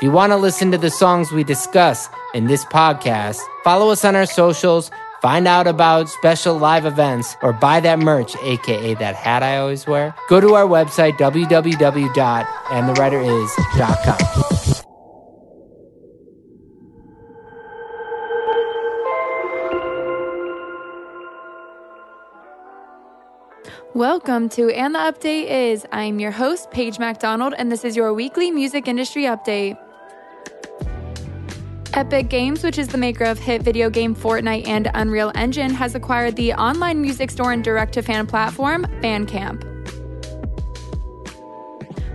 If you want to listen to the songs we discuss in this podcast, follow us on our socials, find out about special live events, or buy that merch, aka that hat I always wear. Go to our website, www.andthewriteris.com. Welcome to And the Update Is. I'm your host, Paige MacDonald, and this is your weekly music industry update. Epic Games, which is the maker of hit video game Fortnite and Unreal Engine, has acquired the online music store and direct to fan platform, Bandcamp.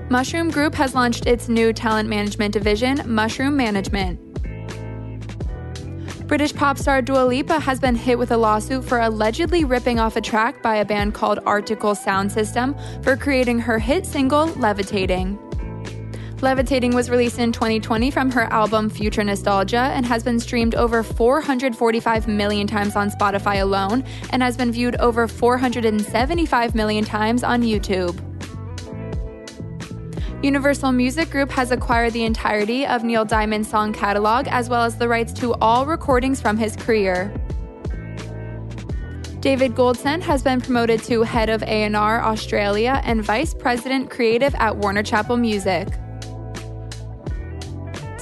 Mushroom Group has launched its new talent management division, Mushroom Management. British pop star Dua Lipa has been hit with a lawsuit for allegedly ripping off a track by a band called Artikal Sound System for creating her hit single, Levitating. Levitating was released in 2020 from her album Future Nostalgia and has been streamed over 445 million times on Spotify alone and has been viewed over 475 million times on YouTube. Universal Music Group has acquired the entirety of Neil Diamond's song catalog as well as the rights to all recordings from his career. David Goldston has been promoted to head of A&R Australia and vice president creative at Warner Chappell Music.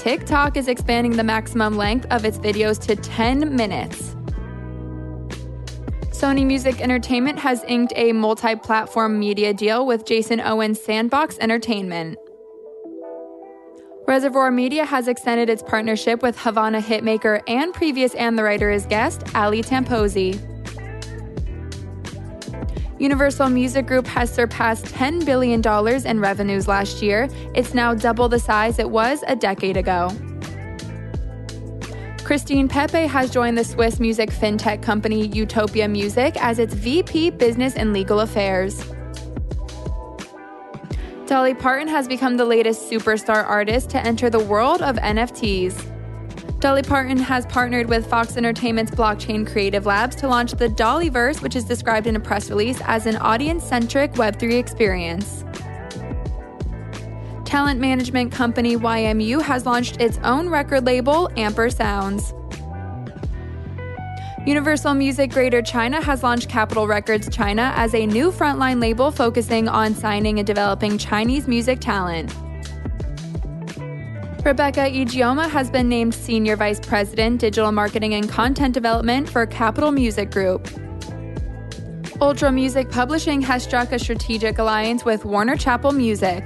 TikTok is expanding the maximum length of its videos to 10 minutes. Sony Music Entertainment has inked a multi platform media deal with Jason Owen's Sandbox Entertainment. Reservoir Media has extended its partnership with Havana hitmaker and previous And the Writer is guest, Ali Tamposi. Universal Music Group has surpassed $10 billion in revenues last year. It's now double the size it was a decade ago. Christine Pepe has joined the Swiss music fintech company Utopia Music as its VP Business and Legal Affairs. Dolly Parton has become the latest superstar artist to enter the world of NFTs. Dolly Parton has partnered with Fox Entertainment's Blockchain Creative Labs to launch the Dollyverse, which is described in a press release as an audience centric Web3 experience. Talent management company YMU has launched its own record label, Amper Sounds. Universal Music Greater China has launched Capitol Records China as a new frontline label focusing on signing and developing Chinese music talent. Rebecca Igioma has been named Senior Vice President, Digital Marketing and Content Development for Capitol Music Group. Ultra Music Publishing has struck a strategic alliance with Warner Chappell Music.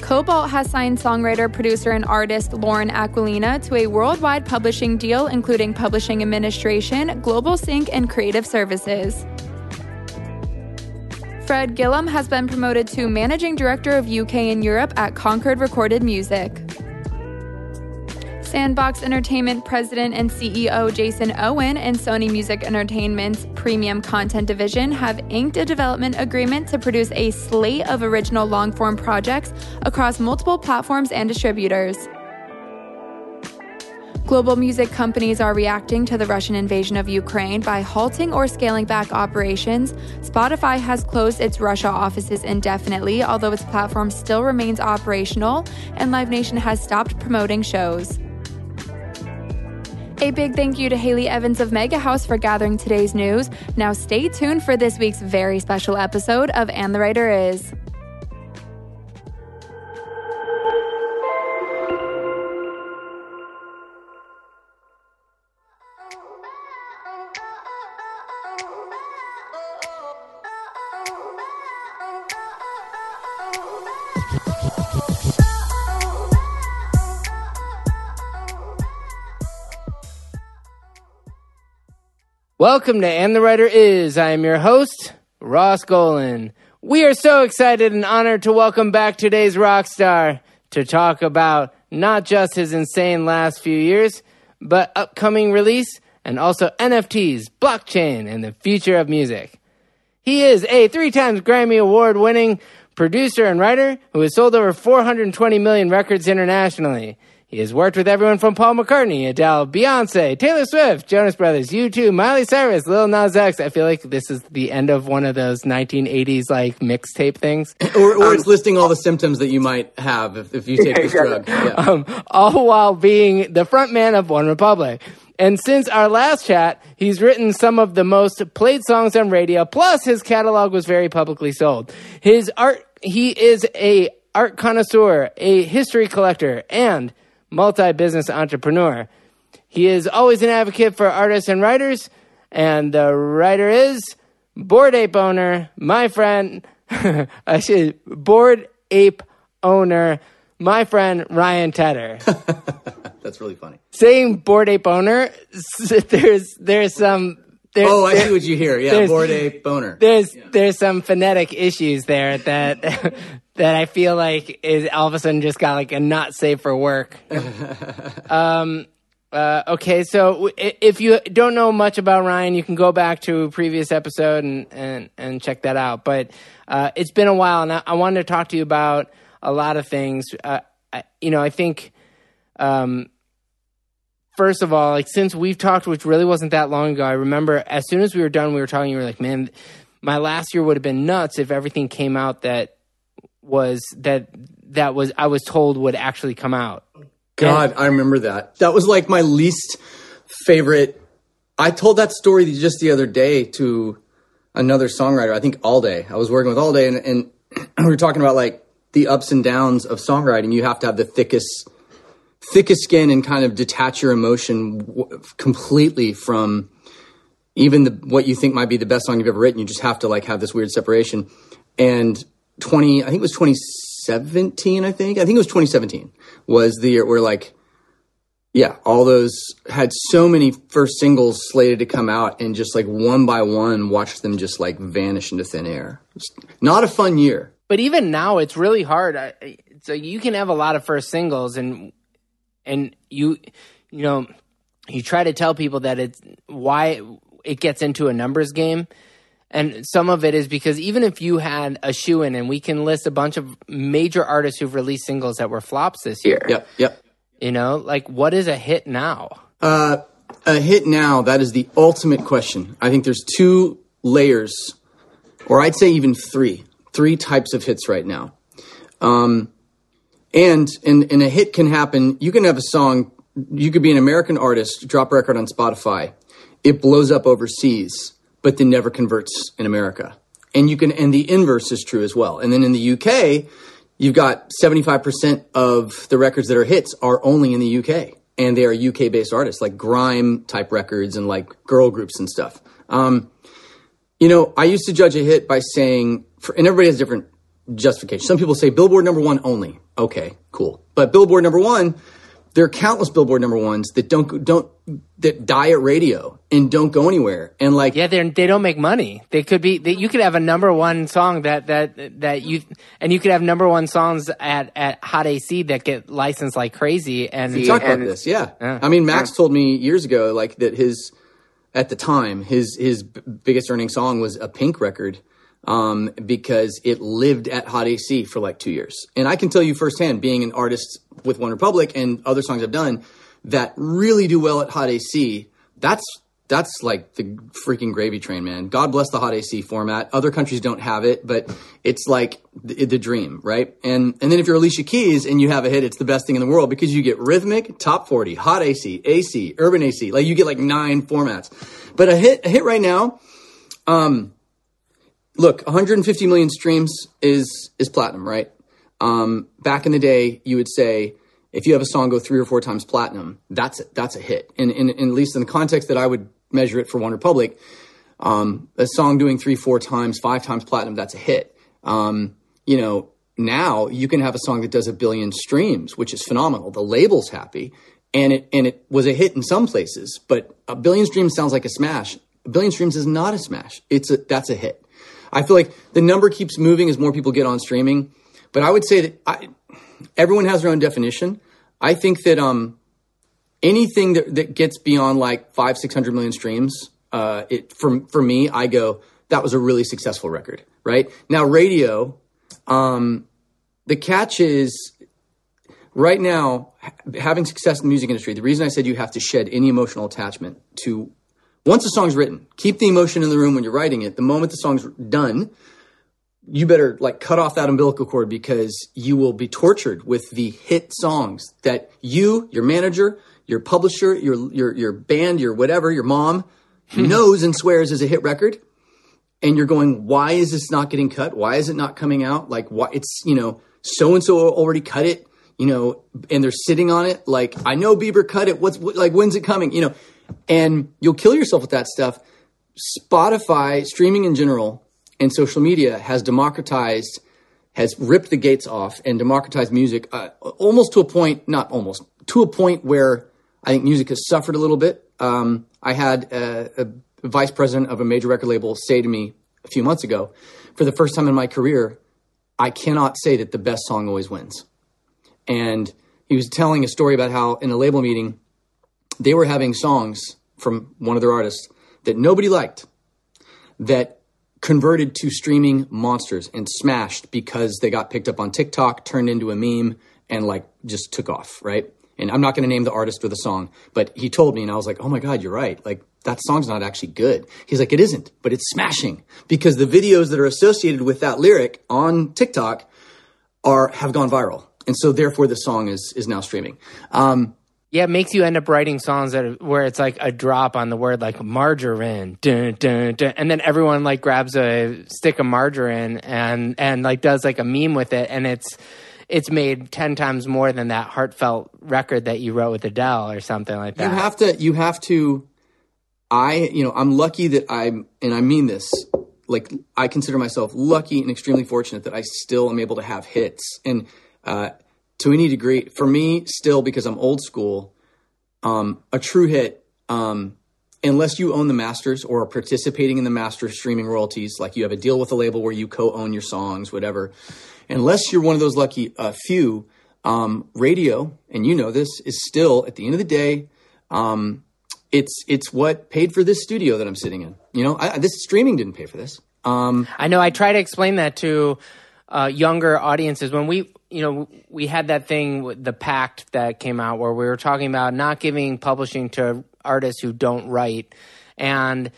Kobalt has signed songwriter, producer, and artist Lauren Aquilina to a worldwide publishing deal, including publishing administration, global sync, and creative services. Fred Gillum has been promoted to Managing Director of UK and Europe at Concord Recorded Music. Sandbox Entertainment President and CEO Jason Owen and Sony Music Entertainment's premium content division have inked a development agreement to produce a slate of original long form projects across multiple platforms and distributors. Global music companies are reacting to the Russian invasion of Ukraine by halting or scaling back operations. Spotify has closed its Russia offices indefinitely, although its platform still remains operational, and Live Nation has stopped promoting shows. A big thank you to Haley Evans of Mega House for gathering today's news. Now stay tuned for this week's very special episode of And the Writer Is. Welcome to And the Writer Is. I am your host, Ross Golan. We are so excited and honored to welcome back today's rock star to talk about not just his insane last few years, but upcoming release and also NFTs, blockchain, and the future of music. He is a three times Grammy Award winning producer and writer who has sold over 420 million records internationally. He has worked with everyone from Paul McCartney, Adele, Beyonce, Taylor Swift, Jonas Brothers, U2, Miley Cyrus, Lil Nas X. I feel like this is the end of one of those 1980s like mixtape things. or, or um, it's listing all the symptoms that you might have if, if you take this drug. Yeah. Um, all while being the front man of One Republic. And since our last chat, he's written some of the most played songs on radio, plus his catalog was very publicly sold. His art, he is a art connoisseur, a history collector, and multi business entrepreneur. He is always an advocate for artists and writers, and the writer is Bored Ape owner, my friend, I should, Bored Ape owner, my friend Ryan Tedder. That's really funny. Saying Bored Ape owner, there's there's some there's, oh, I see what you hear. Yeah, bored ape boner. There's yeah. there's some phonetic issues there that that I feel like is all of a sudden just got like a not safe for work. um, uh, okay, so if you don't know much about Ryan, you can go back to a previous episode and and, and check that out. But uh, it's been a while, and I, I, wanted to talk to you about a lot of things. Uh, I, you know, I think. Um, first of all, like since we've talked, which really wasn't that long ago, I remember as soon as we were done, we were talking. You were like, "Man, my last year would have been nuts if everything came out that was that that was I was told would actually come out." God, and, I remember that. That was like my least favorite. I told that story just the other day to another songwriter. I think all day. I was working with all day, and, and we were talking about like the ups and downs of songwriting. You have to have the thickest thickest skin and kind of detach your emotion w- completely from even the, what you think might be the best song you've ever written. You just have to like have this weird separation. And 20, I think it was 2017, I think. I think it was 2017 was the year where like, yeah, all those had so many first singles slated to come out and just like one by one watched them just like vanish into thin air. not a fun year. But even now, it's really hard. So you can have a lot of first singles, and and you you know you try to tell people that it's why it gets into a numbers game and some of it is because even if you had a shoe in and we can list a bunch of major artists who've released singles that were flops this year. Yep yep. You know like what is a hit now? Uh a hit now that is the ultimate question. I think there's two layers or i'd say even three three types of hits right now. Um and, and, and a hit can happen. You can have a song, you could be an American artist, drop a record on Spotify. It blows up overseas, but then never converts in America. And you can, and the inverse is true as well. And then in the UK, you've got 75% of the records that are hits are only in the UK. And they are UK based artists, like grime type records and like girl groups and stuff. Um, you know, I used to judge a hit by saying, for, and everybody has different justification. Some people say Billboard number one only. Okay, cool. But Billboard number one, there are countless Billboard number ones that don't don't that die at radio and don't go anywhere. And like, yeah, they they don't make money. They could be. They, you could have a number one song that that that you and you could have number one songs at at Hot AC that get licensed like crazy. And we talk about this, yeah. yeah. I mean, Max yeah. told me years ago, like that his at the time his his biggest earning song was a Pink record um, because it lived at Hot AC for like two years. And I can tell you firsthand, being an artist with One Republic and other songs I've done that really do well at Hot AC, that's that's like the freaking gravy train, man. God bless the hot AC format. Other countries don't have it, but it's like the, the, dream, right? And and then if you're Alicia Keys and you have a hit, it's the best thing in the world because you get rhythmic, top 40, hot AC, AC, urban AC. Like you get like nine formats. But a hit a hit right now, um look, 150 million streams is is platinum, right? Um back in the day, you would say if you have a song go three or four times platinum, that's a, that's a hit. And, at least in the context that I would measure it for One Republic, um, a song doing three, four times, five times platinum, that's a hit. Um, you know, now you can have a song that does a billion streams, which is phenomenal. The label's happy, and it and it was a hit in some places, but a billion streams sounds like a smash. A billion streams is not a smash. It's a that's a hit. I feel like the number keeps moving as more people get on streaming, but I would say that I, everyone has their own definition. I think that um, anything that, that gets beyond like five, six hundred million streams, uh, it for for me, I go that was a really successful record. Right now, radio. Um, the catch is right now having success in the music industry. The reason I said you have to shed any emotional attachment to once a song's written, keep the emotion in the room when you're writing it. The moment the song's done, you better like cut off that umbilical cord because you will be tortured with the hit songs that you, your manager, your publisher, your your your band, your whatever, your mom hmm. knows and swears is a hit record. And you're going, why is this not getting cut? Why is it not coming out? Like, why it's you know, so and so already cut it, you know, and they're sitting on it. Like, I know Bieber cut it. What's like, when's it coming? You know, and you'll kill yourself with that stuff. Spotify, streaming in general, and social media has democratized, has ripped the gates off and democratized music uh, almost to a point, not almost, to a point where I think music has suffered a little bit. Um, I had a, a, vice president of a major record label say to me a few months ago, for the first time in my career, I cannot say that the best song always wins. And he was telling a story about how in a label meeting, they were having songs from one of their artists that nobody liked, that converted to streaming monsters and smashed because they got picked up on TikTok, turned into a meme, and like just took off, right? And I'm not going to name the artist or the song, but he told me, and I was like, oh my God, you're right. Like, that song's not actually good. He's like, it isn't, but it's smashing because the videos that are associated with that lyric on TikTok are have gone viral. And so therefore the song is is now streaming. Um, yeah, it makes you end up writing songs that are, where it's like a drop on the word like margarine, dun, dun, dun, and then everyone like grabs a stick of margarine and and like does like a meme with it, and it's it's made ten times more than that heartfelt record that you wrote with Adele or something like that. You have to. You have to. I you know I'm lucky that I'm and I mean this like I consider myself lucky and extremely fortunate that I still am able to have hits and. Uh, to any degree, for me, still because I'm old school, um, a true hit, um, unless you own the masters or are participating in the master streaming royalties, like you have a deal with a label where you co-own your songs, whatever. Unless you're one of those lucky uh, few, um, radio, and you know this, is still at the end of the day, um, it's it's what paid for this studio that I'm sitting in. You know, I, this streaming didn't pay for this. Um, I know. I try to explain that to uh, younger audiences when we you know, we had that thing, the pact that came out where we were talking about not giving publishing to artists who don't write. And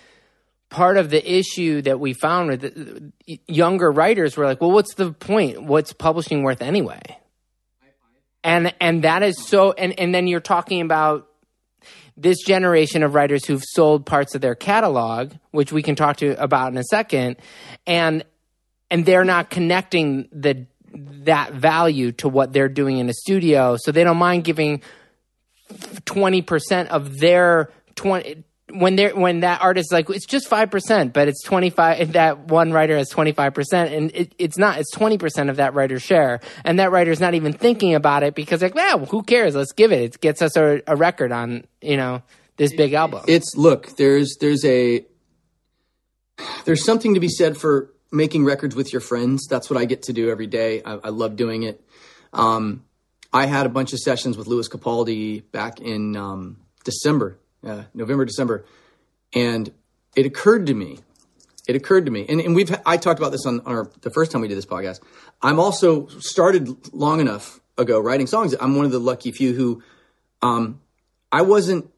part of the issue that we found with younger writers were like, well, what's the point? What's publishing worth anyway? And and that is so and, and then you're talking about this generation of writers who've sold parts of their catalog, which we can talk to about in a second, and and they're not connecting the that value to what they're doing in a studio. So they don't mind giving 20% of their 20 when they're when that artist is like it's just 5% but it's 25 that one writer has 25% and it, it's not it's 20% of that writer's share. And that writer's not even thinking about it because like well who cares? Let's give it. It gets us a, a record on you know this big album. It's look there's there's a there's something to be said for making records with your friends. That's what I get to do every day. I, I love doing it. Um, I had a bunch of sessions with Lewis Capaldi back in um, December, uh, November, December, and it occurred to me. It occurred to me, and, and we've I talked about this on, on our, the first time we did this podcast. I'm also started long enough ago writing songs. I'm one of the lucky few who, um, I wasn't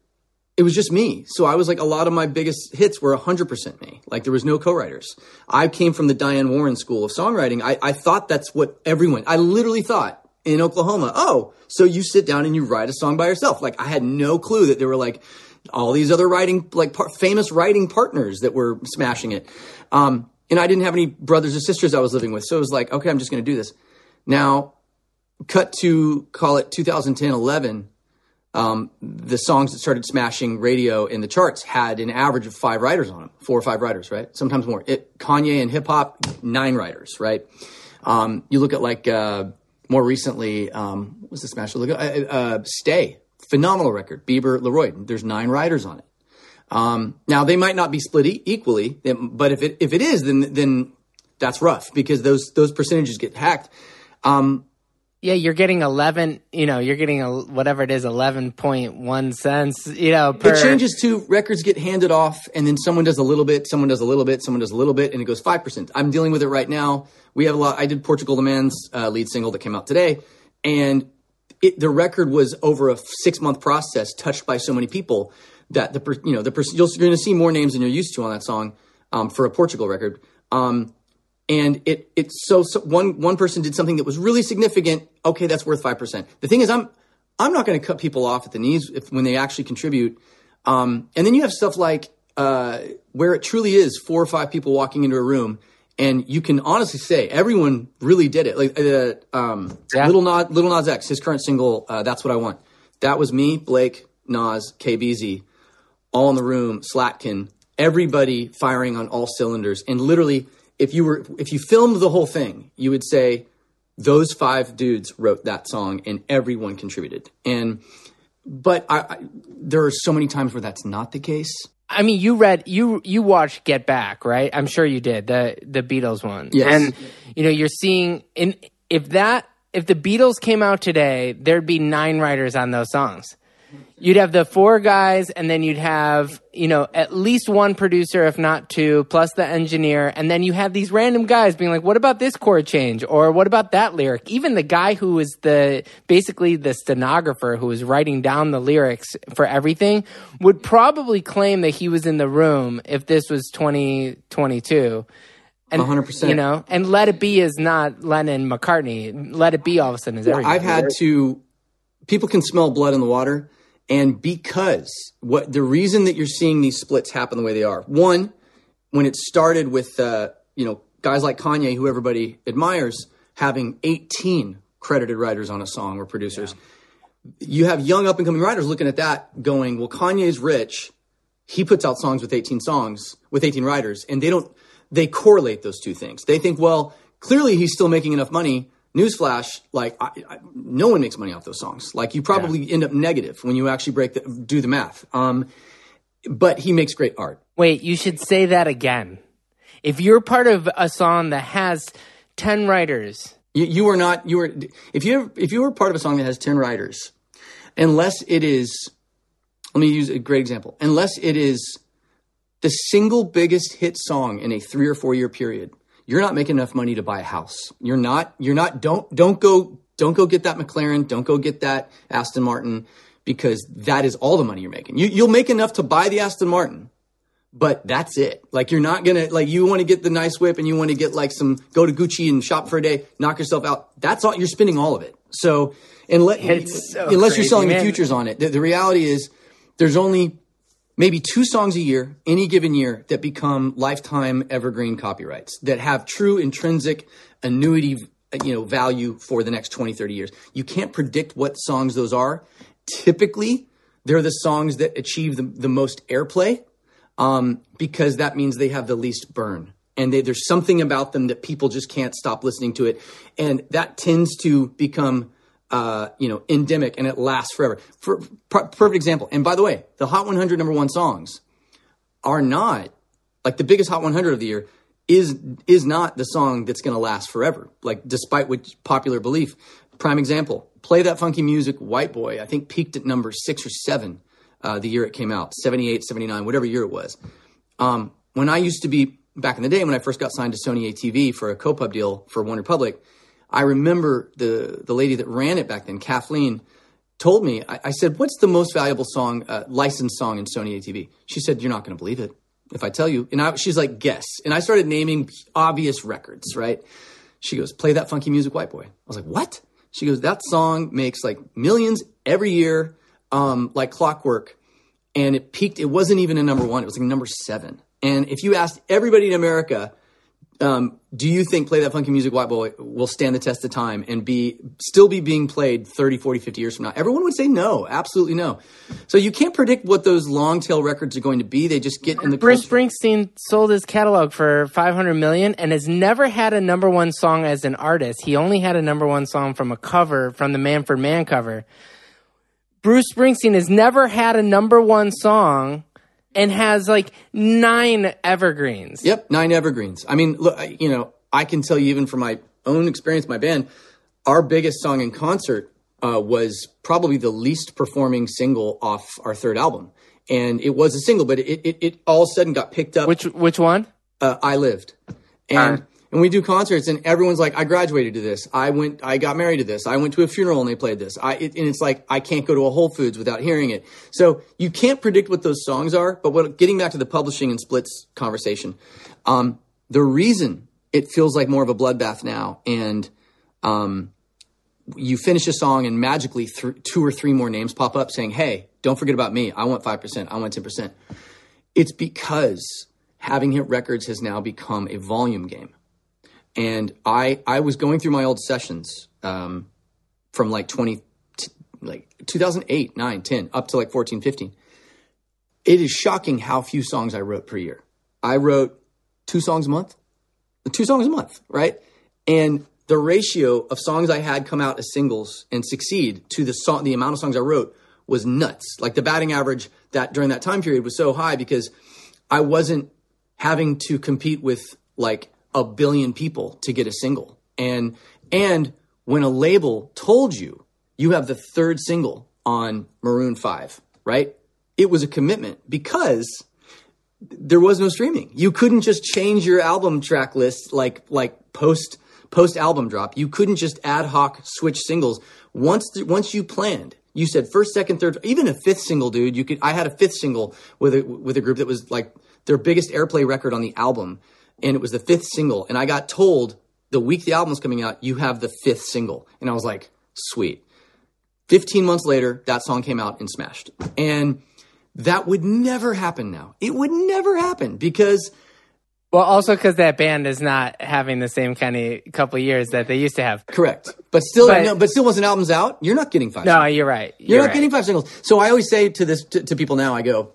it was just me. So I was like, a lot of my biggest hits were 100% me. Like there was no co-writers. I came from the Diane Warren School of Songwriting. I, I thought that's what everyone, I literally thought in Oklahoma, oh, so you sit down and you write a song by yourself. Like I had no clue that there were like all these other writing, like par- famous writing partners that were smashing it. Um, and I didn't have any brothers or sisters I was living with. So it was like, okay, I'm just going to do this. Now, cut to call it 2010, 11 um, the songs that started smashing radio in the charts had an average of five writers on them, four or five writers, right? Sometimes more. It, Kanye and hip hop, nine writers, right? Um, you look at like uh, more recently, um, what was the smash? Look uh, uh, Stay, phenomenal record. Bieber, Laroi. There's nine writers on it. Um, now they might not be split e- equally, but if it if it is, then then that's rough because those those percentages get hacked. Um, yeah, you're getting 11, you know, you're getting a, whatever it is, 11.1 cents, you know, per... It changes to records get handed off and then someone does a little bit, someone does a little bit, someone does a little bit, and it goes 5%. I'm dealing with it right now. We have a lot, I did Portugal the Man's uh, lead single that came out today, and it, the record was over a six month process touched by so many people that the, you know, the, you're going to see more names than you're used to on that song um, for a Portugal record. Um, and it it's so, so, one one person did something that was really significant. Okay, that's worth five percent. The thing is, I'm I'm not going to cut people off at the knees if, when they actually contribute. Um, and then you have stuff like uh, where it truly is four or five people walking into a room, and you can honestly say everyone really did it. Like uh, um, yeah. Lil Nas, Lil Nas X, his current single, uh, "That's What I Want." That was me, Blake, Nas, KBZ, all in the room, Slatkin, everybody firing on all cylinders, and literally if you were if you filmed the whole thing, you would say those five dudes wrote that song and everyone contributed. And but I, I, there are so many times where that's not the case. I mean, you read you you watched Get Back, right? I'm sure you did the the Beatles one. Yes. And you know, you're seeing in if that if the Beatles came out today, there'd be nine writers on those songs you'd have the four guys and then you'd have you know at least one producer if not two plus the engineer and then you have these random guys being like what about this chord change or what about that lyric even the guy who was the basically the stenographer who was writing down the lyrics for everything would probably claim that he was in the room if this was 2022 and 100%. You know, and Let It Be is not Lennon McCartney. Let It Be all of a sudden is everything. I've had to, people can smell blood in the water. And because what the reason that you're seeing these splits happen the way they are, one, when it started with uh, you know guys like Kanye, who everybody admires, having 18 credited writers on a song or producers, yeah. you have young up and coming writers looking at that, going, "Well, Kanye's rich. He puts out songs with 18 songs with 18 writers, and they don't they correlate those two things. They think, well, clearly he's still making enough money newsflash, like I, I, no one makes money off those songs. Like you probably yeah. end up negative when you actually break the, do the math. Um, but he makes great art. Wait, you should say that again. If you're part of a song that has ten writers, you, you are not. You are if you if you are part of a song that has ten writers, unless it is. Let me use a great example. Unless it is the single biggest hit song in a three or four year period you're not making enough money to buy a house. You're not, you're not, don't, don't go, don't go get that McLaren. Don't go get that Aston Martin because that is all the money you're making. You, you'll make enough to buy the Aston Martin, but that's it. Like you're not gonna, like you want to get the nice whip and you want to get like some, go to Gucci and shop for a day, knock yourself out. That's all, you're spending all of it. So, unless, so unless crazy, you're selling man. the futures on it, the, the reality is there's only maybe two songs a year, any given year, that become lifetime evergreen copyrights that have true intrinsic annuity you know value for the next 20 30 years. You can't predict what songs those are. Typically they're the songs that achieve the, the most airplay um, because that means they have the least burn. And they, there's something about them that people just can't stop listening to it. And that tends to become uh, you know, endemic and it lasts forever. For, per, perfect example. And by the way, the Hot 100 number one songs are not like the biggest Hot 100 of the year is is not the song that's going to last forever. Like despite what popular belief. Prime example: Play that funky music, White Boy. I think peaked at number six or seven uh, the year it came out, 78, 79, whatever year it was. Um, when I used to be back in the day when I first got signed to Sony ATV for a co-pub deal for OneRepublic I remember the the lady that ran it back then, Kathleen. told me, I, I said, "What's the most valuable song, uh, licensed song in Sony ATV?" She said, "You're not going to believe it if I tell you." And I, she's like, "Guess." And I started naming obvious records, right? She goes, "Play that funky music, white boy." I was like, "What?" She goes, "That song makes like millions every year, um, like clockwork." And it peaked. It wasn't even a number one. It was like number seven. And if you asked everybody in America um, do you think play that funky music white boy will stand the test of time and be still be being played 30 40 50 years from now? Everyone would say no. Absolutely no. So you can't predict what those long tail records are going to be. They just get in the bruce culture. springsteen sold his catalog for 500 million and has never had a number one song as an artist. He only had a number one song from a cover from the Manfred Mann cover. Bruce springsteen has never had a number one song and has like nine evergreens. Yep, nine evergreens. I mean, look, you know, I can tell you even from my own experience, my band, our biggest song in concert uh, was probably the least performing single off our third album, and it was a single, but it it, it all of a sudden got picked up. Which which one? Uh, I lived, and and we do concerts and everyone's like i graduated to this. I went i got married to this. I went to a funeral and they played this. I it, and it's like i can't go to a whole foods without hearing it. So you can't predict what those songs are but what getting back to the publishing and splits conversation um, the reason it feels like more of a bloodbath now and um, you finish a song and magically th- two or three more names pop up saying hey don't forget about me. I want 5% i want 10% it's because having hit records has now become a volume game and I I was going through my old sessions um, from like 20 like 2008 9 10 up to like 14 15 it is shocking how few songs I wrote per year. I wrote two songs a month two songs a month right? And the ratio of songs I had come out as singles and succeed to the song the amount of songs I wrote was nuts. Like the batting average that during that time period was so high because I wasn't having to compete with like a billion people to get a single. And and when a label told you you have the third single on Maroon 5, right? It was a commitment because there was no streaming. You couldn't just change your album track list like like post post album drop. You couldn't just ad hoc switch singles. Once once you planned, you said first, second, third, even a fifth single, dude. You could. I had a fifth single with a with a group that was like their biggest airplay record on the album and it was the fifth single. And I got told the week the album was coming out, you have the fifth single. And I was like, sweet. 15 months later, that song came out and smashed. And that would never happen now. It would never happen because. Well, also because that band is not having the same kind of couple years that they used to have. Correct, but still, but, no, but still, once an album's out, you're not getting five. No, singles. you're right. You're, you're not right. getting five singles. So I always say to this to, to people now, I go,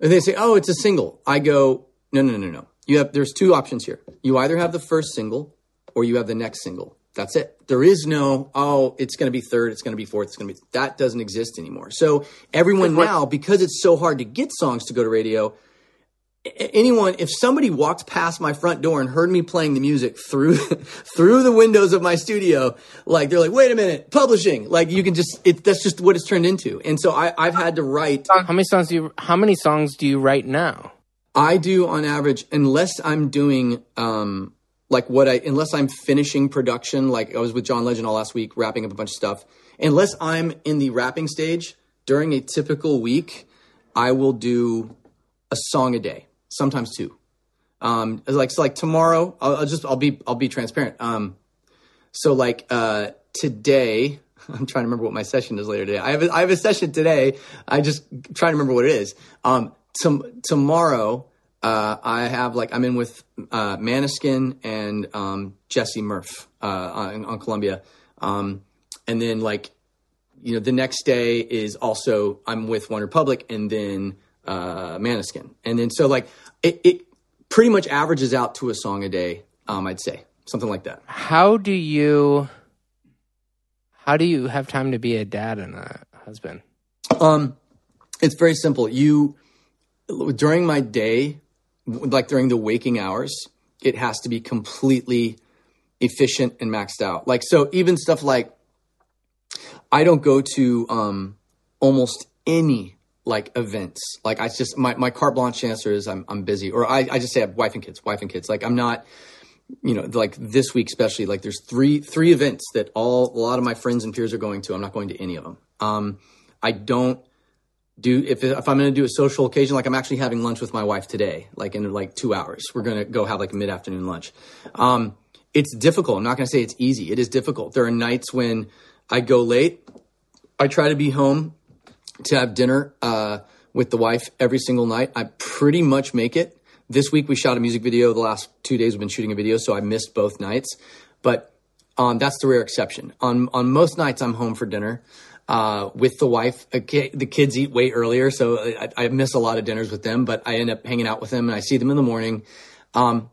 and they say, "Oh, it's a single." I go, "No, no, no, no you have there's two options here. You either have the first single or you have the next single. That's it. There is no, oh, it's going to be third, it's going to be fourth, it's going to be, that doesn't exist anymore. So everyone now, because it's so hard to get songs to go to radio, anyone, if somebody walked past my front door and heard me playing the music through, through the windows of my studio, like they're like, wait a minute, publishing, like you can just, it, that's just what it's turned into. And so I, I've had to write. How many songs do you, how many songs do you write now? I do on average, unless I'm doing um, like what I, unless I'm finishing production, like I was with John Legend all last week, wrapping up a bunch of stuff. Unless I'm in the wrapping stage during a typical week, I will do a song a day, sometimes two. Um, like so, like tomorrow, I'll, I'll just I'll be I'll be transparent. Um, so like uh, today, I'm trying to remember what my session is later today. I have a, I have a session today. I just trying to remember what it is. Um, tom- tomorrow, uh, I have like I'm in with uh, Måneskin and um, Jesse Murph uh, on, on, Columbia, um, and then like you know the next day is also I'm with One Republic and then uh, Måneskin, and then so like it, it pretty much averages out to a song a day. Um, I'd say something like that. How do you how do you have time to be a dad and a husband? Um, it's very simple. You during my day, like during the waking hours, it has to be completely efficient and maxed out. Like so, even stuff like I don't go to um, almost any like events. Like I just my my carte blanche answer is I'm I'm busy, or I I just say I have wife and kids, wife and kids. Like I'm not. You know, like this week especially, like there's three three events that all a lot of my friends and peers are going to. I'm not going to any of them, Um, I don't do if if I'm going to do a social occasion, like I'm actually having lunch with my wife today, like in like two hours. We're going to go have like a mid afternoon lunch. Um, it's difficult. I'm not going to say it's easy. It is difficult. There are nights when I go late. I try to be home to have dinner uh, with the wife every single night. I pretty much make it. This week we shot a music video. The last two days we've been shooting a video, so I missed both nights. But um, that's the rare exception. On on most nights, I'm home for dinner uh, with the wife. The kids eat way earlier, so I, I, miss a lot of dinners with them. But I end up hanging out with them, and I see them in the morning. Um,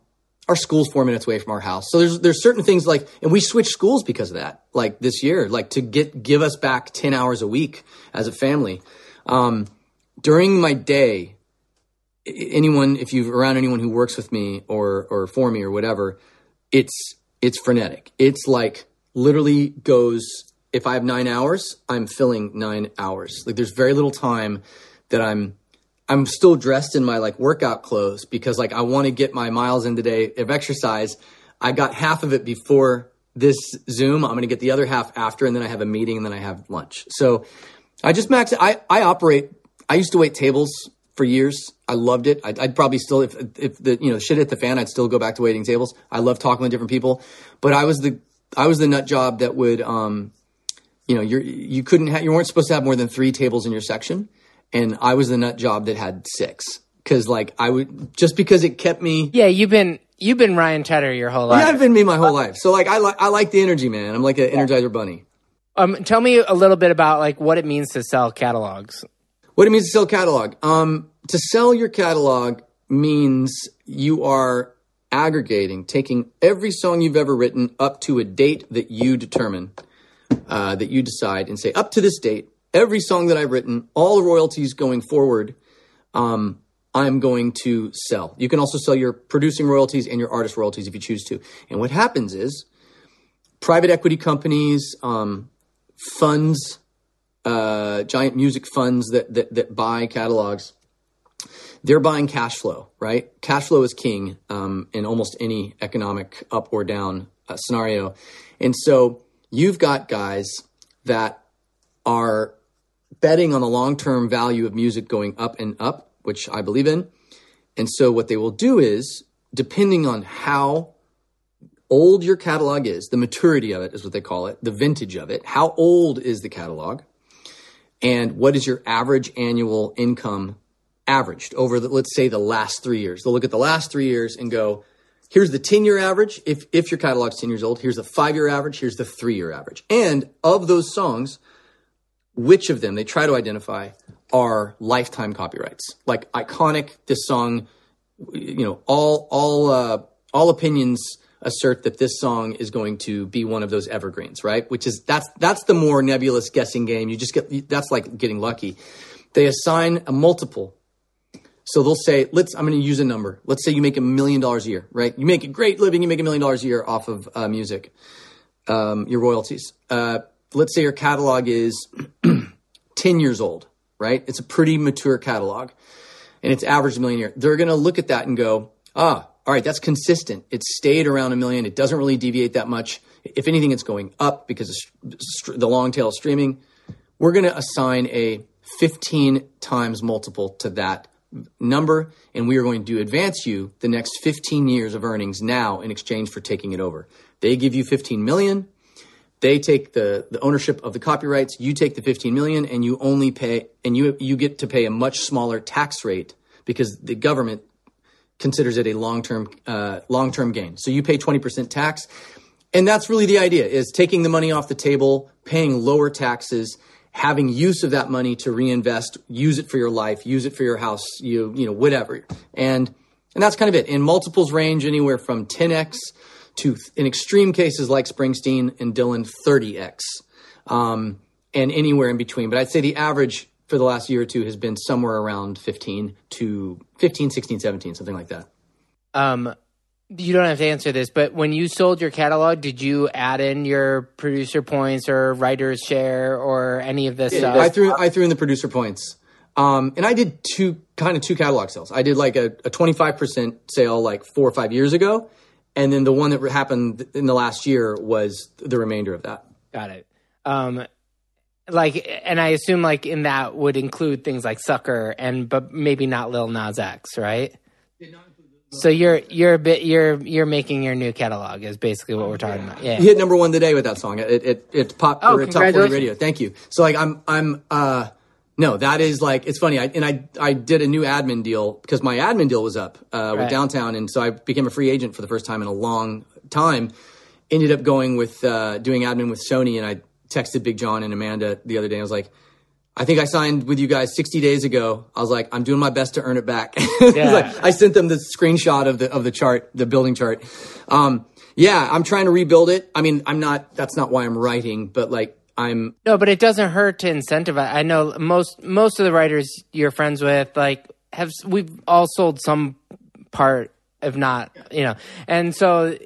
our school's four minutes away from our house, so there's there's certain things like, and we switched schools because of that. Like this year, like to get give us back ten hours a week as a family. Um, during my day, anyone if you've around anyone who works with me or or for me or whatever, it's it's frenetic. It's like literally goes if I have nine hours, I'm filling nine hours. Like there's very little time that I'm I'm still dressed in my like workout clothes because like I want to get my miles in today of exercise. I got half of it before this Zoom. I'm going to get the other half after, and then I have a meeting, and then I have lunch. So I just max. I I operate. I used to wait tables for years. I loved it. I'd, I'd, probably still, if if the you know shit hit the fan, I'd still go back to waiting tables. I love talking with different people, but I was the I was the nut job that would, um, you know, you're you couldn't you weren't supposed to have more than three tables in your section, and I was the nut job that had six because like I would just because it kept me. Yeah, you've been you've been Ryan Tedder your whole life. Yeah, I've been me my whole life. So like I like I like the energy, man. I'm like an Energizer bunny. Um, tell me a little bit about like what it means to sell catalogs. What it means to sell catalog. Um, to sell your catalog means you are aggregating, taking every song you've ever written up to a date that you determine, uh, that you decide, and say, up to this date, every song that I've written, all royalties going forward, um, I'm going to sell. You can also sell your producing royalties and your artist royalties if you choose to. And what happens is private equity companies, um, funds, uh, giant music funds that, that, that buy catalogs they're buying cash flow, right? Cash flow is king um, in almost any economic up or down uh, scenario. And so you've got guys that are betting on the long term value of music going up and up, which I believe in. And so what they will do is, depending on how old your catalog is, the maturity of it is what they call it, the vintage of it, how old is the catalog, and what is your average annual income averaged over the, let's say the last three years. They'll look at the last three years and go, here's the 10 year average. If, if your catalog's 10 years old, here's the five year average. Here's the three year average. And of those songs, which of them they try to identify are lifetime copyrights, like iconic. This song, you know, all, all, uh, all opinions assert that this song is going to be one of those evergreens, right? Which is, that's, that's the more nebulous guessing game. You just get, that's like getting lucky. They assign a multiple so they'll say, let's, I'm going to use a number. Let's say you make a million dollars a year, right? You make a great living. You make a million dollars a year off of uh, music, um, your royalties. Uh, let's say your catalog is 10 years old, right? It's a pretty mature catalog and it's average a million a year. They're going to look at that and go, ah, all right, that's consistent. It's stayed around a million. It doesn't really deviate that much. If anything, it's going up because the long tail streaming. We're going to assign a 15 times multiple to that number, and we are going to advance you the next 15 years of earnings now in exchange for taking it over. They give you 15 million. They take the, the ownership of the copyrights. You take the 15 million, and you only pay, and you you get to pay a much smaller tax rate because the government considers it a long term uh, long term gain. So you pay 20% tax, and that's really the idea: is taking the money off the table, paying lower taxes having use of that money to reinvest, use it for your life, use it for your house, you you know whatever, and and that's kind of it. And multiples range anywhere from 10x to in extreme cases like Springsteen and Dylan 30x, um, and anywhere in between. But I'd say the average for the last year or two has been somewhere around 15 to 15, 16, 17, something like that. Um, you don't have to answer this, but when you sold your catalog, did you add in your producer points or writer's share or any of this yeah, stuff? I threw I threw in the producer points. Um, and I did two kind of two catalog sales. I did like a, a 25% sale like four or five years ago. And then the one that happened in the last year was the remainder of that. Got it. Um, like, and I assume like in that would include things like Sucker and but maybe not Lil Nas X, right? So you're you're a bit you're you're making your new catalog is basically what we're talking about. Yeah. You hit number one today with that song. It it it popped Oh, top forty radio. Thank you. So like I'm I'm uh no that is like it's funny. I and I I did a new admin deal because my admin deal was up uh, with downtown, and so I became a free agent for the first time in a long time. Ended up going with uh, doing admin with Sony, and I texted Big John and Amanda the other day. I was like. I think I signed with you guys 60 days ago. I was like, I'm doing my best to earn it back. Yeah. like, I sent them the screenshot of the of the chart, the building chart. Um, yeah, I'm trying to rebuild it. I mean, I'm not. That's not why I'm writing, but like, I'm. No, but it doesn't hurt to incentivize. I know most most of the writers you're friends with, like, have we've all sold some part, if not, you know, and so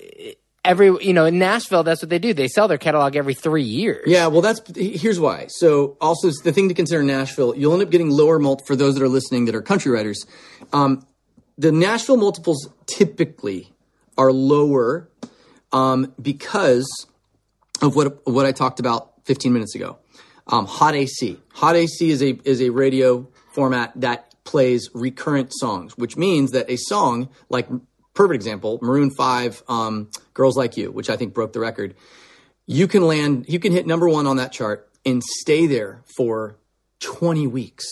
every you know in Nashville, that's what they do. They sell their catalog every three years. Yeah, well, that's here's why. So, also the thing to consider in Nashville, you'll end up getting lower mult for those that are listening that are country writers. Um, the Nashville multiples typically are lower um, because of what what I talked about 15 minutes ago. Um, Hot AC. Hot AC is a is a radio format that plays recurrent songs, which means that a song like perfect example, Maroon Five, um, "Girls Like You," which I think broke the record. You can land, you can hit number one on that chart and stay there for 20 weeks,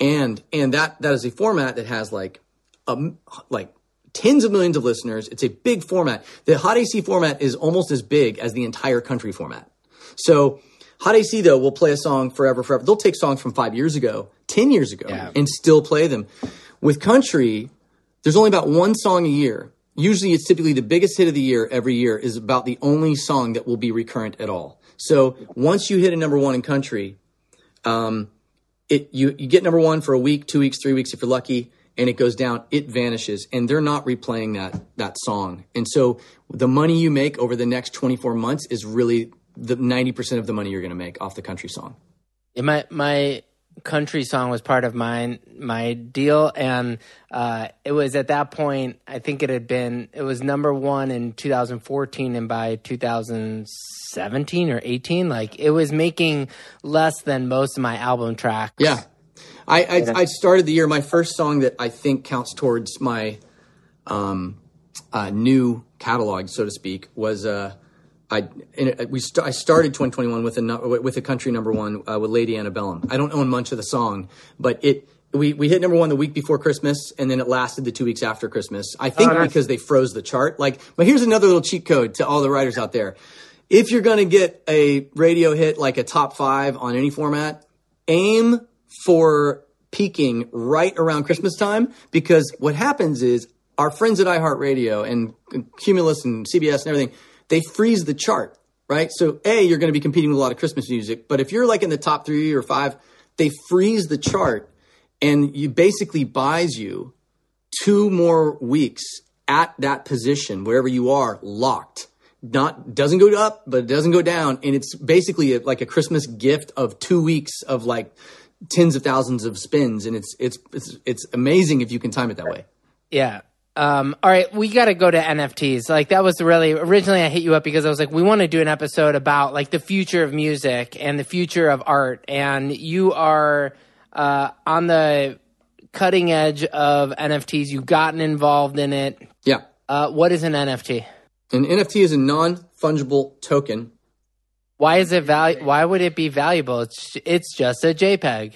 and and that that is a format that has like um, like tens of millions of listeners. It's a big format. The Hot AC format is almost as big as the entire country format. So Hot AC though will play a song forever, forever. They'll take songs from five years ago, ten years ago, Yeah. and still play them. With country, there's only about one song a year. Usually, it's typically the biggest hit of the year every year is about the only song that will be recurrent at all. So once you hit a number one in country, um, it you you get number one for a week, two weeks, three weeks if you're lucky, and it goes down. It vanishes, and they're not replaying that that song. And so the money you make over the next 24 months is really the 90% of the money you're going to make off the country song. Yeah, my my country song was part of my my deal, and uh, it was at that point. I think it had been it was number one in 2014, and by 2017 or 18, like it was making less than most of my album tracks. Yeah. I, I, I started the year. My first song that I think counts towards my um, uh, new catalog, so to speak, was uh, I we st- I started 2021 with a with a country number one uh, with Lady Antebellum. I don't own much of the song, but it we we hit number one the week before Christmas, and then it lasted the two weeks after Christmas. I think because they froze the chart. Like, but here's another little cheat code to all the writers out there. If you're going to get a radio hit like a top five on any format, aim for peaking right around Christmas time because what happens is our friends at iHeartRadio and Cumulus and CBS and everything, they freeze the chart, right? So A, you're going to be competing with a lot of Christmas music, but if you're like in the top three or five, they freeze the chart and you basically buys you two more weeks at that position, wherever you are, locked. Not doesn't go up, but it doesn't go down, and it's basically a, like a Christmas gift of two weeks of like tens of thousands of spins, and it's it's it's it's amazing if you can time it that way. Yeah. Um, all right, we got to go to NFTs. Like that was really originally I hit you up because I was like, we want to do an episode about like the future of music and the future of art, and you are uh, on the cutting edge of NFTs. You've gotten involved in it. Yeah, Uh, what is an NFT? an NFT is a non fungible token. Why is it val- Why would it be valuable? It's it's just a JPEG.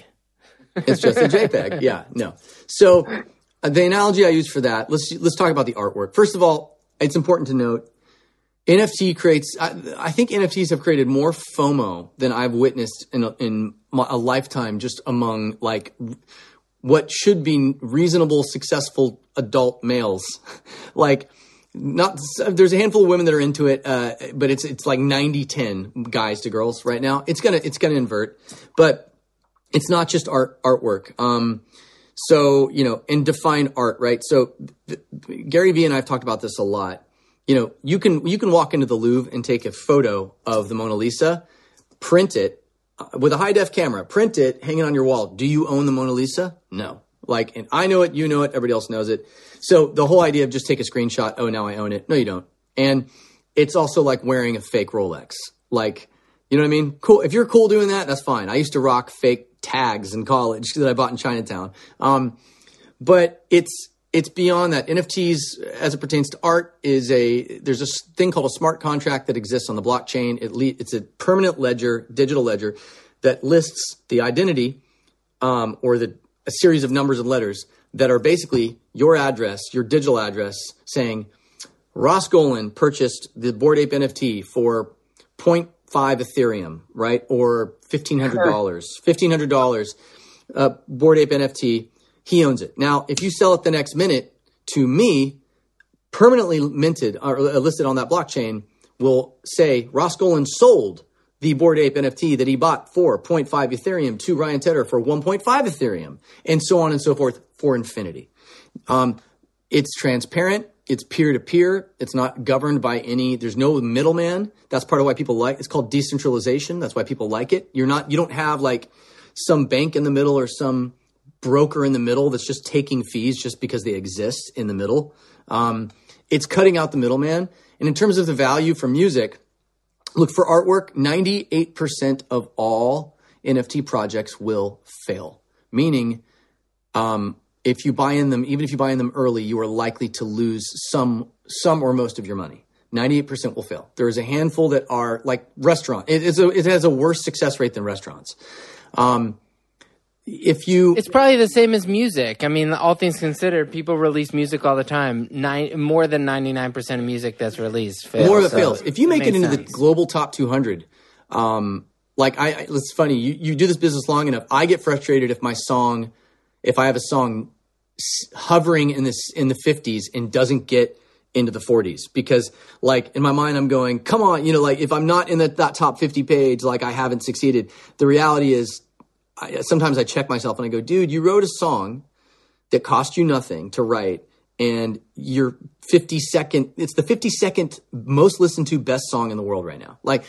It's just a JPEG. Yeah, no. So the analogy I use for that, let's let's talk about the artwork. First of all, it's important to note NFT creates. I, I think NFTs have created more FOMO than I've witnessed in a, in my, a lifetime, just among like what should be reasonable, successful adult males. like, not there's a handful of women that are into it, uh, but it's it's like 90-10 guys to girls right now. It's gonna it's gonna invert, but it's not just art artwork. Um, so you know, and define art, right? So th- Gary Vee and I have talked about this a lot. You know, you can you can walk into the Louvre and take a photo of the Mona Lisa, print it uh, with a high def camera, print it, hang it on your wall. Do you own the Mona Lisa? No. Like, and I know it, you know it, everybody else knows it. So the whole idea of just take a screenshot, oh, now I own it. No, you don't. And it's also like wearing a fake Rolex. Like, You know what I mean? Cool. If you're cool doing that, that's fine. I used to rock fake tags in college that I bought in Chinatown. Um, but it's it's beyond that. NFTs, as it pertains to art, is a there's a thing called a smart contract that exists on the blockchain. It le- it's a permanent ledger, digital ledger, that lists the identity um, or the a series of numbers and letters that are basically your address, your digital address, saying Ross Golan purchased the Bored Ape NFT for 0.5 Ethereum, right, or fifteen hundred dollars, fifteen hundred dollars, uh, Bored Ape NFT. He owns it. Now, if you sell it the next minute to me, permanently minted or listed on that blockchain will say Ross Golan sold the Bored Ape NFT that he bought for 0.5 Ethereum to Ryan Tedder for 1.5 Ethereum, and so on and so forth for infinity. Um, it's transparent. It's peer to peer. It's not governed by any. There's no middleman. That's part of why people like. It. It's called decentralization. That's why people like it. You're not. You don't have like some bank in the middle or some broker in the middle that's just taking fees just because they exist in the middle. Um, it's cutting out the middleman. And in terms of the value for music, look for artwork. Ninety-eight percent of all NFT projects will fail, meaning. Um, if you buy in them, even if you buy in them early, you are likely to lose some, some or most of your money. 98% will fail. There is a handful that are like restaurant. It, is a, it has a worse success rate than restaurants. Um, if you, it's probably the same as music. I mean, all things considered, people release music all the time. Nine, more than 99% of music that's released fails. More of it so fails. If you make it, it into sense. the global top 200, um, like I, I, it's funny, you, you do this business long enough. I get frustrated if my song, if I have a song hovering in this in the 50s and doesn't get into the 40s because like in my mind i'm going come on you know like if i'm not in the, that top 50 page like i haven't succeeded. The reality is I, sometimes i check myself and i go dude you wrote a song that cost you nothing to write and your 50 second it's the 50 second most listened to best song in the world right now. Like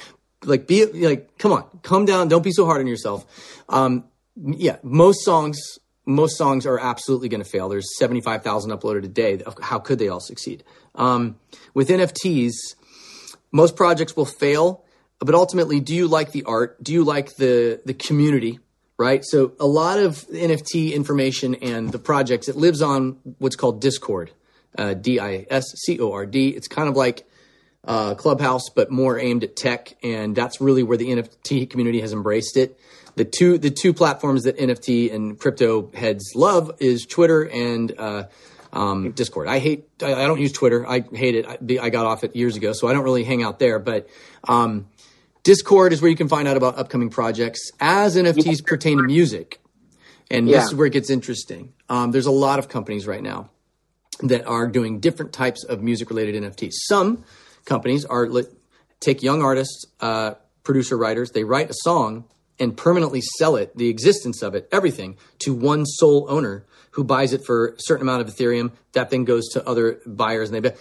like be like come on come down don't be so hard on yourself. Um yeah most songs most songs are absolutely going to fail. There's 75,000 uploaded a day. How could they all succeed? Um, with NFTs, most projects will fail, but ultimately, do you like the art? Do you like the the community? Right. So a lot of NFT information and the projects it lives on what's called Discord, uh, D I S C O R D. It's kind of like uh, Clubhouse, but more aimed at tech, and that's really where the NFT community has embraced it the two the two platforms that NFT and crypto heads love is Twitter and uh, um, Discord. I hate I, I, don't use Twitter. I hate it. I, I, got off it years ago, so I don't really hang out there. But um, Discord is where you can find out about upcoming projects as NFTs pertain to music. And yeah. this is where it gets interesting. Um, there's a lot of companies right now that are doing different types of music related NFTs. Some companies are take young artists, uh, producer writers, they write a song and permanently sell it, the existence of it, everything, to one sole owner who buys it for a certain amount of Ethereum. That then goes to other buyers, and they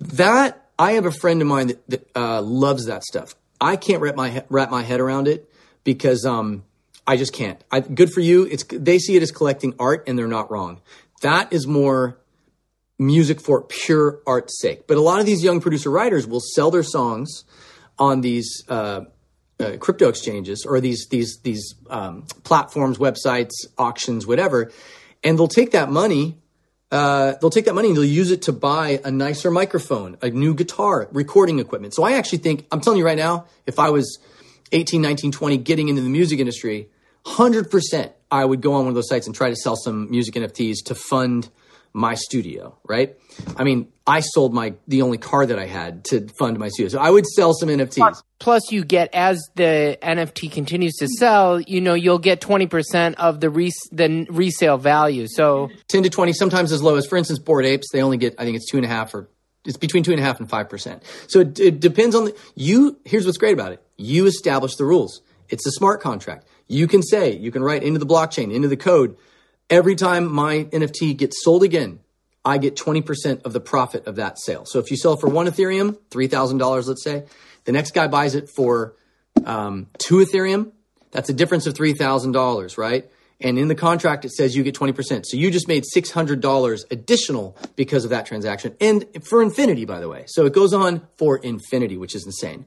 that. I have a friend of mine that, that uh, loves that stuff. I can't wrap my wrap my head around it because um, I just can't. I, good for you. It's they see it as collecting art, and they're not wrong. That is more music for pure art's sake. But a lot of these young producer writers will sell their songs on these uh, uh, crypto exchanges or these these these um, platforms, websites, auctions, whatever, and they'll take that money. Uh, they'll take that money and they'll use it to buy a nicer microphone, a new guitar, recording equipment. So I actually think, I'm telling you right now, if I was 18, 19, 20 getting into the music industry, 100% I would go on one of those sites and try to sell some music NFTs to fund my studio, right? I mean, I sold my the only car that I had to fund my studio. So I would sell some NFTs. Plus, you get as the NFT continues to sell, you know, you'll get twenty percent of the res- the resale value. So ten to twenty, sometimes as low as, for instance, Bored Apes. They only get, I think it's two and a half or it's between two and a half and five percent. So it, it depends on the you. Here's what's great about it: you establish the rules. It's a smart contract. You can say, you can write into the blockchain, into the code Every time my NFT gets sold again, I get 20% of the profit of that sale. So if you sell for one Ethereum, $3,000, let's say, the next guy buys it for um, two Ethereum, that's a difference of $3,000, right? And in the contract, it says you get 20%. So you just made $600 additional because of that transaction. And for infinity, by the way. So it goes on for infinity, which is insane.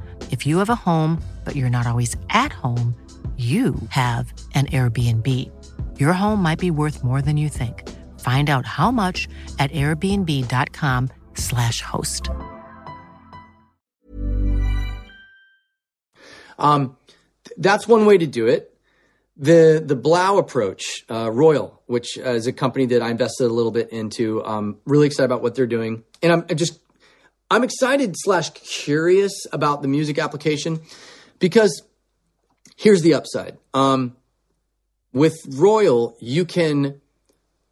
If you have a home, but you're not always at home, you have an Airbnb. Your home might be worth more than you think. Find out how much at airbnb.com/slash host. Um, that's one way to do it. The the 3LAU approach, uh, Royal, which uh, is a company that I invested a little bit into, um, really excited about what they're doing, and I'm just I'm excited slash curious about the music application because here's the upside. Um, with Royal, you can,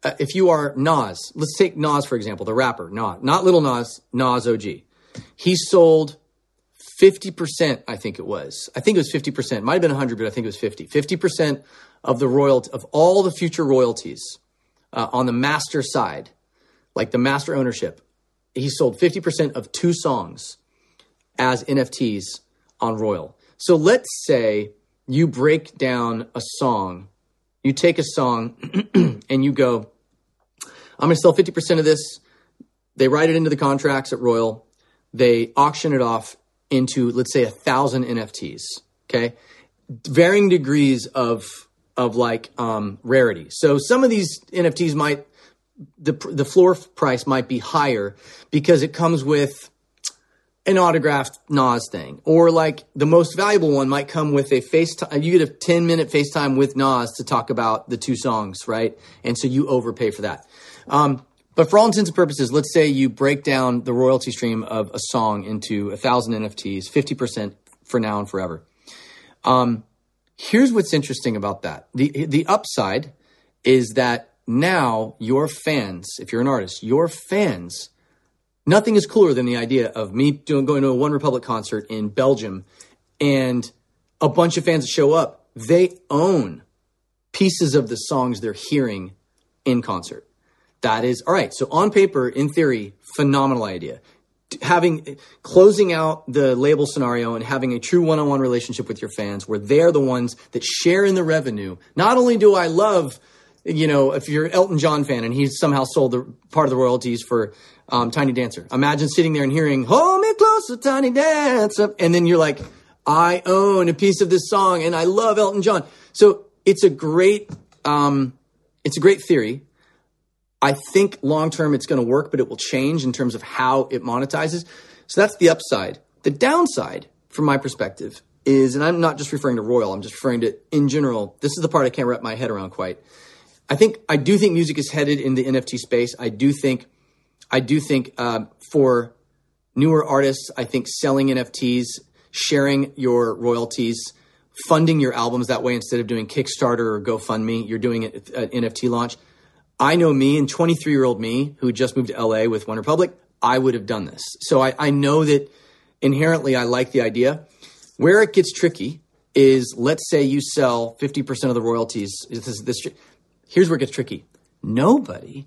uh, if you are Nas, let's take Nas for example, the rapper, Nas, not Lil Nas, Nas OG. He sold 50%, I think it was. I think it was 50%. It might have been 100, but I think it was 50. 50% of the royalty, of all the future royalties uh, on the master side, like the master ownership, he sold 50% of two songs as NFTs on Royal. So let's say you break down a song, you take a song and you go, I'm going to sell 50% of this. They write it into the contracts at Royal. They auction it off into, let's say, a thousand NFTs. Okay. Varying degrees of, of like, um, rarity. So some of these NFTs might, the, the floor price might be higher because it comes with an autographed Nas thing, or like the most valuable one might come with a FaceTime. You get a 10 minute FaceTime with Nas to talk about the two songs, right? And so you overpay for that. Um, but for all intents and purposes, let's say you break down the royalty stream of a song into a thousand NFTs, 50% for now and forever. Um, here's what's interesting about that. The, the upside is that now your fans, if you're an artist, your fans Nothing is cooler than the idea of me doing, going to a One Republic concert in Belgium and a bunch of fans show up. They own pieces of the songs they're hearing in concert. That is all right. So on paper, in theory, phenomenal idea. Having closing out the label scenario and having a true one-on-one relationship with your fans, where they're the ones that share in the revenue. Not only do I love, you know, if you're an Elton John fan and he's somehow sold the part of the royalties for um, Tiny Dancer. Imagine sitting there and hearing "Hold Me Closer, Tiny Dancer," and then you're like, "I own a piece of this song, and I love Elton John." So it's a great, um, it's a great theory. I think long term it's going to work, but it will change in terms of how it monetizes. So that's the upside. The downside, from my perspective, is, and I'm not just referring to Royal, I'm just referring to in general. This is the part I can't wrap my head around quite. I think I do think music is headed in the NFT space. I do think I do think uh, for newer artists, I think selling NFTs, sharing your royalties, funding your albums that way instead of doing Kickstarter or GoFundMe, you're doing an NFT launch. I know me and 23 year old me who just moved to LA with One Republic, I would have done this. So I, I know that inherently I like the idea. Where it gets tricky is let's say you sell 50% of the royalties. This, this, here's where it gets tricky. Nobody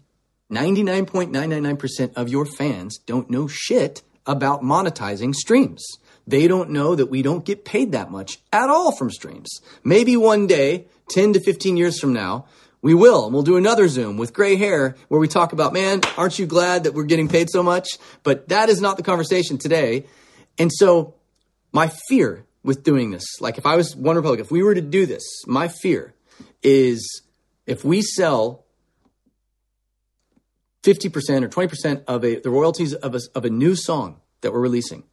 99.999% of your fans don't know shit about monetizing streams. They don't know that we don't get paid that much at all from streams. Maybe one day, 10 to 15 years from now, we will. And we'll do another Zoom with gray hair where we talk about, man, aren't you glad that we're getting paid so much? But that is not the conversation today. And so my fear with doing this, like if I was One Republic, if we were to do this, my fear is if we sell 50% or 20% of a, the royalties of a, of a new song that we're releasing.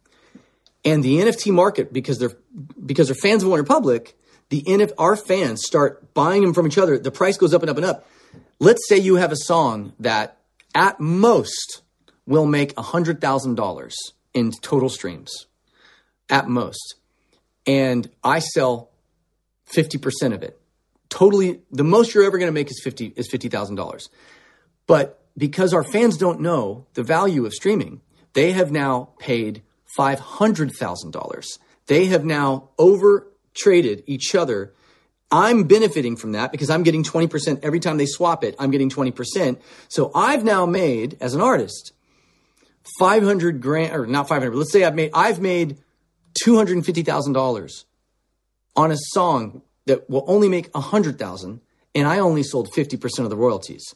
And the NFT market, because they're, because they're fans of One Republic, the NF, our fans start buying them from each other, the price goes up and up and up. Let's say you have a song that at most will make $100,000 in total streams, at most. And I sell 50% of it. Totally, the most you're ever going to make is 50 is $50,000. But because our fans don't know the value of streaming, they have now paid $500,000. They have now over traded each other. I'm benefiting from that because I'm getting 20% every time they swap it. I'm getting 20%. So I've now made, as an artist, 500 grand, or not 500, but let's say I've made, I've made $250,000 on a song that will only make 100,000 and I only sold 50% of the royalties.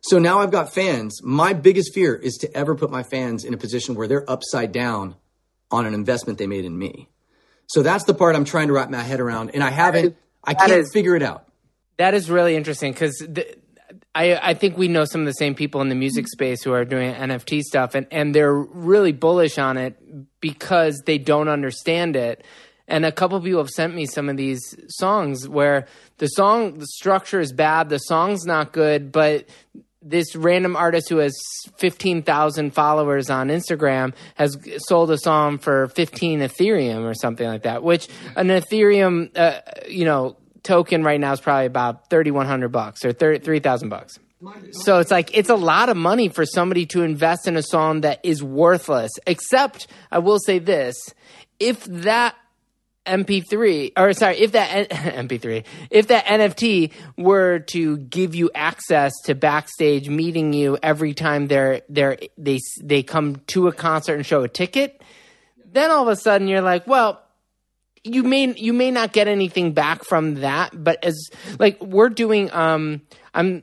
So now I've got fans. My biggest fear is to ever put my fans in a position where they're upside down on an investment they made in me. So that's the part I'm trying to wrap my head around, and I haven't. I can't is, figure it out. That is really interesting because I I think we know some of the same people in the music space who are doing NFT stuff, and and they're really bullish on it because they don't understand it. And a couple people have sent me some of these songs where the song the structure is bad, the song's not good, but this random artist who has 15,000 followers on Instagram has sold a song for 15 Ethereum or something like that, which an Ethereum, uh, you know, token right now is probably about 3,100 bucks or 3,000 bucks. So it's like it's a lot of money for somebody to invest in a song that is worthless. Except I will say this, if that MP3 or sorry, if that MP3, if that NFT were to give you access to backstage meeting you every time they're they're they they come to a concert and show a ticket, then all of a sudden you're like, well, you may you may not get anything back from that, but as like we're doing um I'm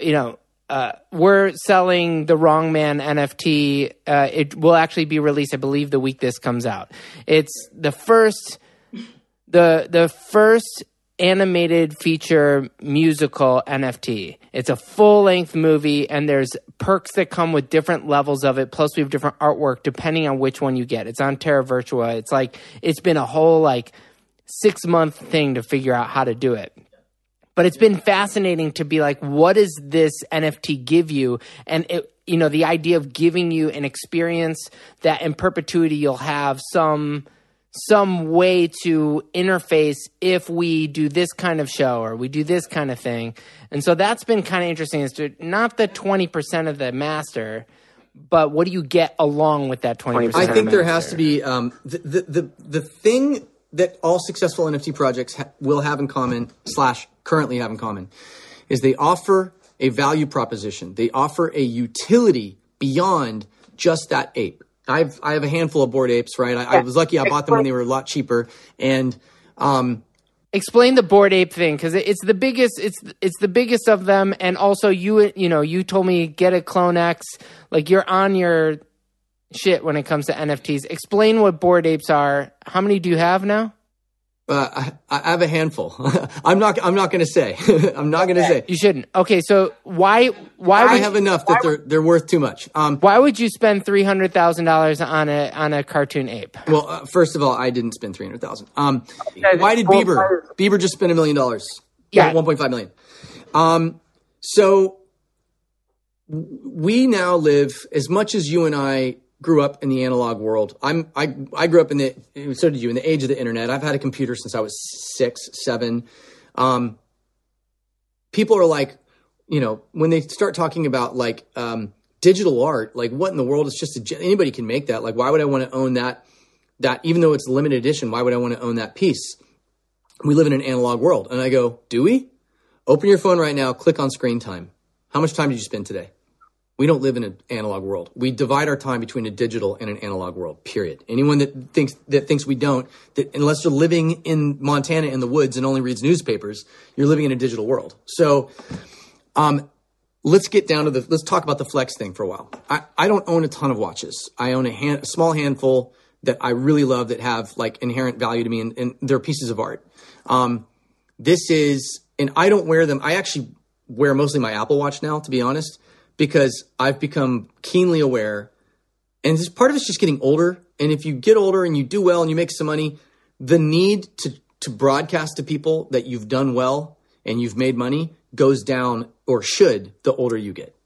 you know uh, we're selling the Wrong Man NFT. Uh, it will actually be released, I believe, the week this comes out. It's the first, the the first animated feature musical NFT. It's a full length movie, and there's perks that come with different levels of it. Plus, we have different artwork depending on which one you get. It's on Terra Virtua. It's like it's been a whole like six month thing to figure out how to do it but it's been fascinating to be like, what does this NFT give you? And it, you know, the idea of giving you an experience that in perpetuity you'll have some some way to interface if we do this kind of show or we do this kind of thing. And so that's been kind of interesting is to not the 20% of the master, but what do you get along with that 20%? I think there has to be um, the, the, the, the thing that all successful NFT projects ha- will have in common slash currently have in common is they offer a value proposition. They offer a utility beyond just that ape. I've I have a handful of Bored Apes, right? I, I was lucky I bought them when they were a lot cheaper, and um, explain the Bored Ape thing because it's the biggest it's it's the biggest of them and also you you know you told me get a clone x like you're on your shit when it comes to nfts explain what Bored Apes are how many do you have now uh, I, I, have a handful. I'm not. I'm not going to say. I'm not going to say. You shouldn't. Okay, so why? Why? I have you, enough that they're they're worth too much. Um, why would you spend three hundred thousand dollars on a on a cartoon ape? Well, uh, first of all, I didn't spend three hundred thousand. Um, why did Bieber? Bieber just spend a million dollars. Yeah, one point five million. Um, so we now live as much as you and I grew up in the analog world. I'm I I grew up in the so did you in the age of the internet. I've had a computer since I was six, seven. Um, people are like, you know, when they start talking about like um, digital art, like what in the world is just a, anybody can make that. Like, why would I want to own that? That even though it's limited edition, why would I want to own that piece? We live in an analog world, and I go, do we? Open your phone right now. Click on screen time. How much time did you spend today? We don't live in an analog world. We divide our time between a digital and an analog world. Period. Anyone that thinks that thinks we don't, that unless you're living in Montana in the woods and only reads newspapers, you're living in a digital world. So, um, let's get down to the. Let's talk about the flex thing for a while. I, I don't own a ton of watches. I own a, hand, a small handful that I really love that have like inherent value to me, and, and they're pieces of art. Um, this is, and I don't wear them. I actually wear mostly my Apple Watch now, to be honest because I've become keenly aware, and this part of it's just getting older. And if you get older and you do well and you make some money, the need to to broadcast to people that you've done well and you've made money goes down or should the older you get.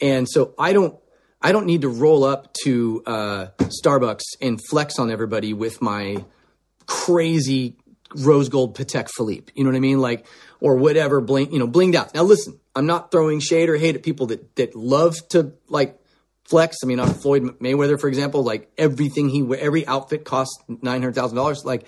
And so I don't I don't need to roll up to uh, Starbucks and flex on everybody with my crazy rose gold Patek Philippe. You know what I mean? Like or whatever bling you know blinged out. Now listen, I'm not throwing shade or hate at people that that love to like flex. I mean, on Floyd Mayweather, for example, like everything he every outfit costs nine hundred thousand dollars. Like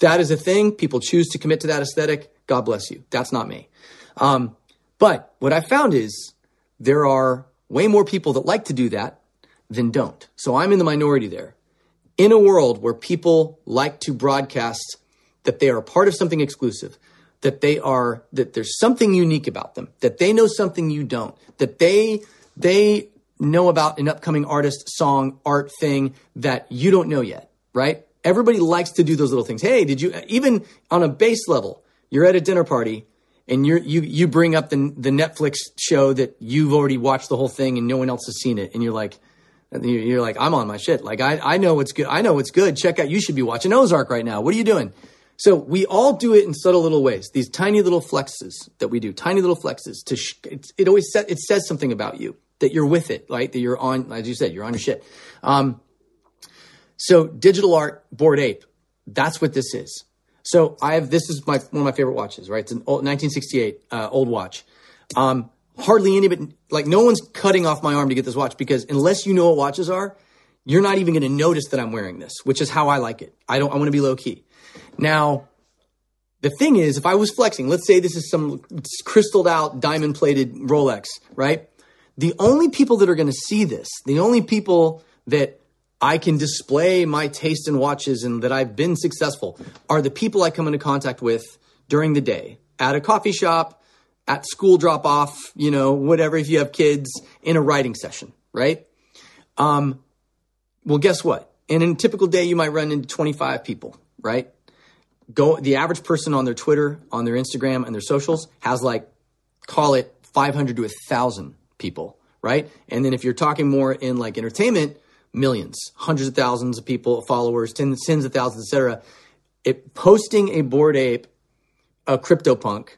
that is a thing. People choose to commit to that aesthetic. God bless you. That's not me. Um, but what I found is there are way more people that like to do that than don't. So I'm in the minority there. In a world where people like to broadcast that they are part of something exclusive, that they are that there's something unique about them, that they know something you don't, that they they know about an upcoming artist, song, art thing that you don't know yet, right? Everybody likes to do those little things. Hey, did you even on a base level, you're at a dinner party and you you you bring up the the Netflix show that you've already watched the whole thing and no one else has seen it, and you're like, you're like, I'm on my shit. Like I I know what's good. I know what's good. Check out. You should be watching Ozark right now. What are you doing? So we all do it in subtle little ways. These tiny little flexes that we do, tiny little flexes. To sh- it always set, it says something about you that you're with it, right? That you're on, as you said, you're on your shit. Um, so digital art, Bored Ape, that's what this is. So I have this is my one of my favorite watches, right? It's an old 1968 uh, old watch. Um, hardly anybody, like no one's cutting off my arm to get this watch because unless you know what watches are, you're not even going to notice that I'm wearing this, which is how I like it. I don't. I want to be low key. Now, the thing is, if I was flexing, let's say this is some crystalled out diamond plated Rolex, right? The only people that are going to see this, the only people that I can display my taste in watches and that I've been successful are the people I come into contact with during the day at a coffee shop, at school drop off, you know, whatever, if you have kids in a writing session, right? Um, well, guess what? And In a typical day, you might run into 25 people, right? Go, the average person on their Twitter, on their Instagram, and their socials has like, call it 500 to 1,000 people, right? And then if you're talking more in like entertainment, millions, hundreds of thousands of people, followers, tens, tens of thousands, etc. It posting a Bored Ape, a CryptoPunk,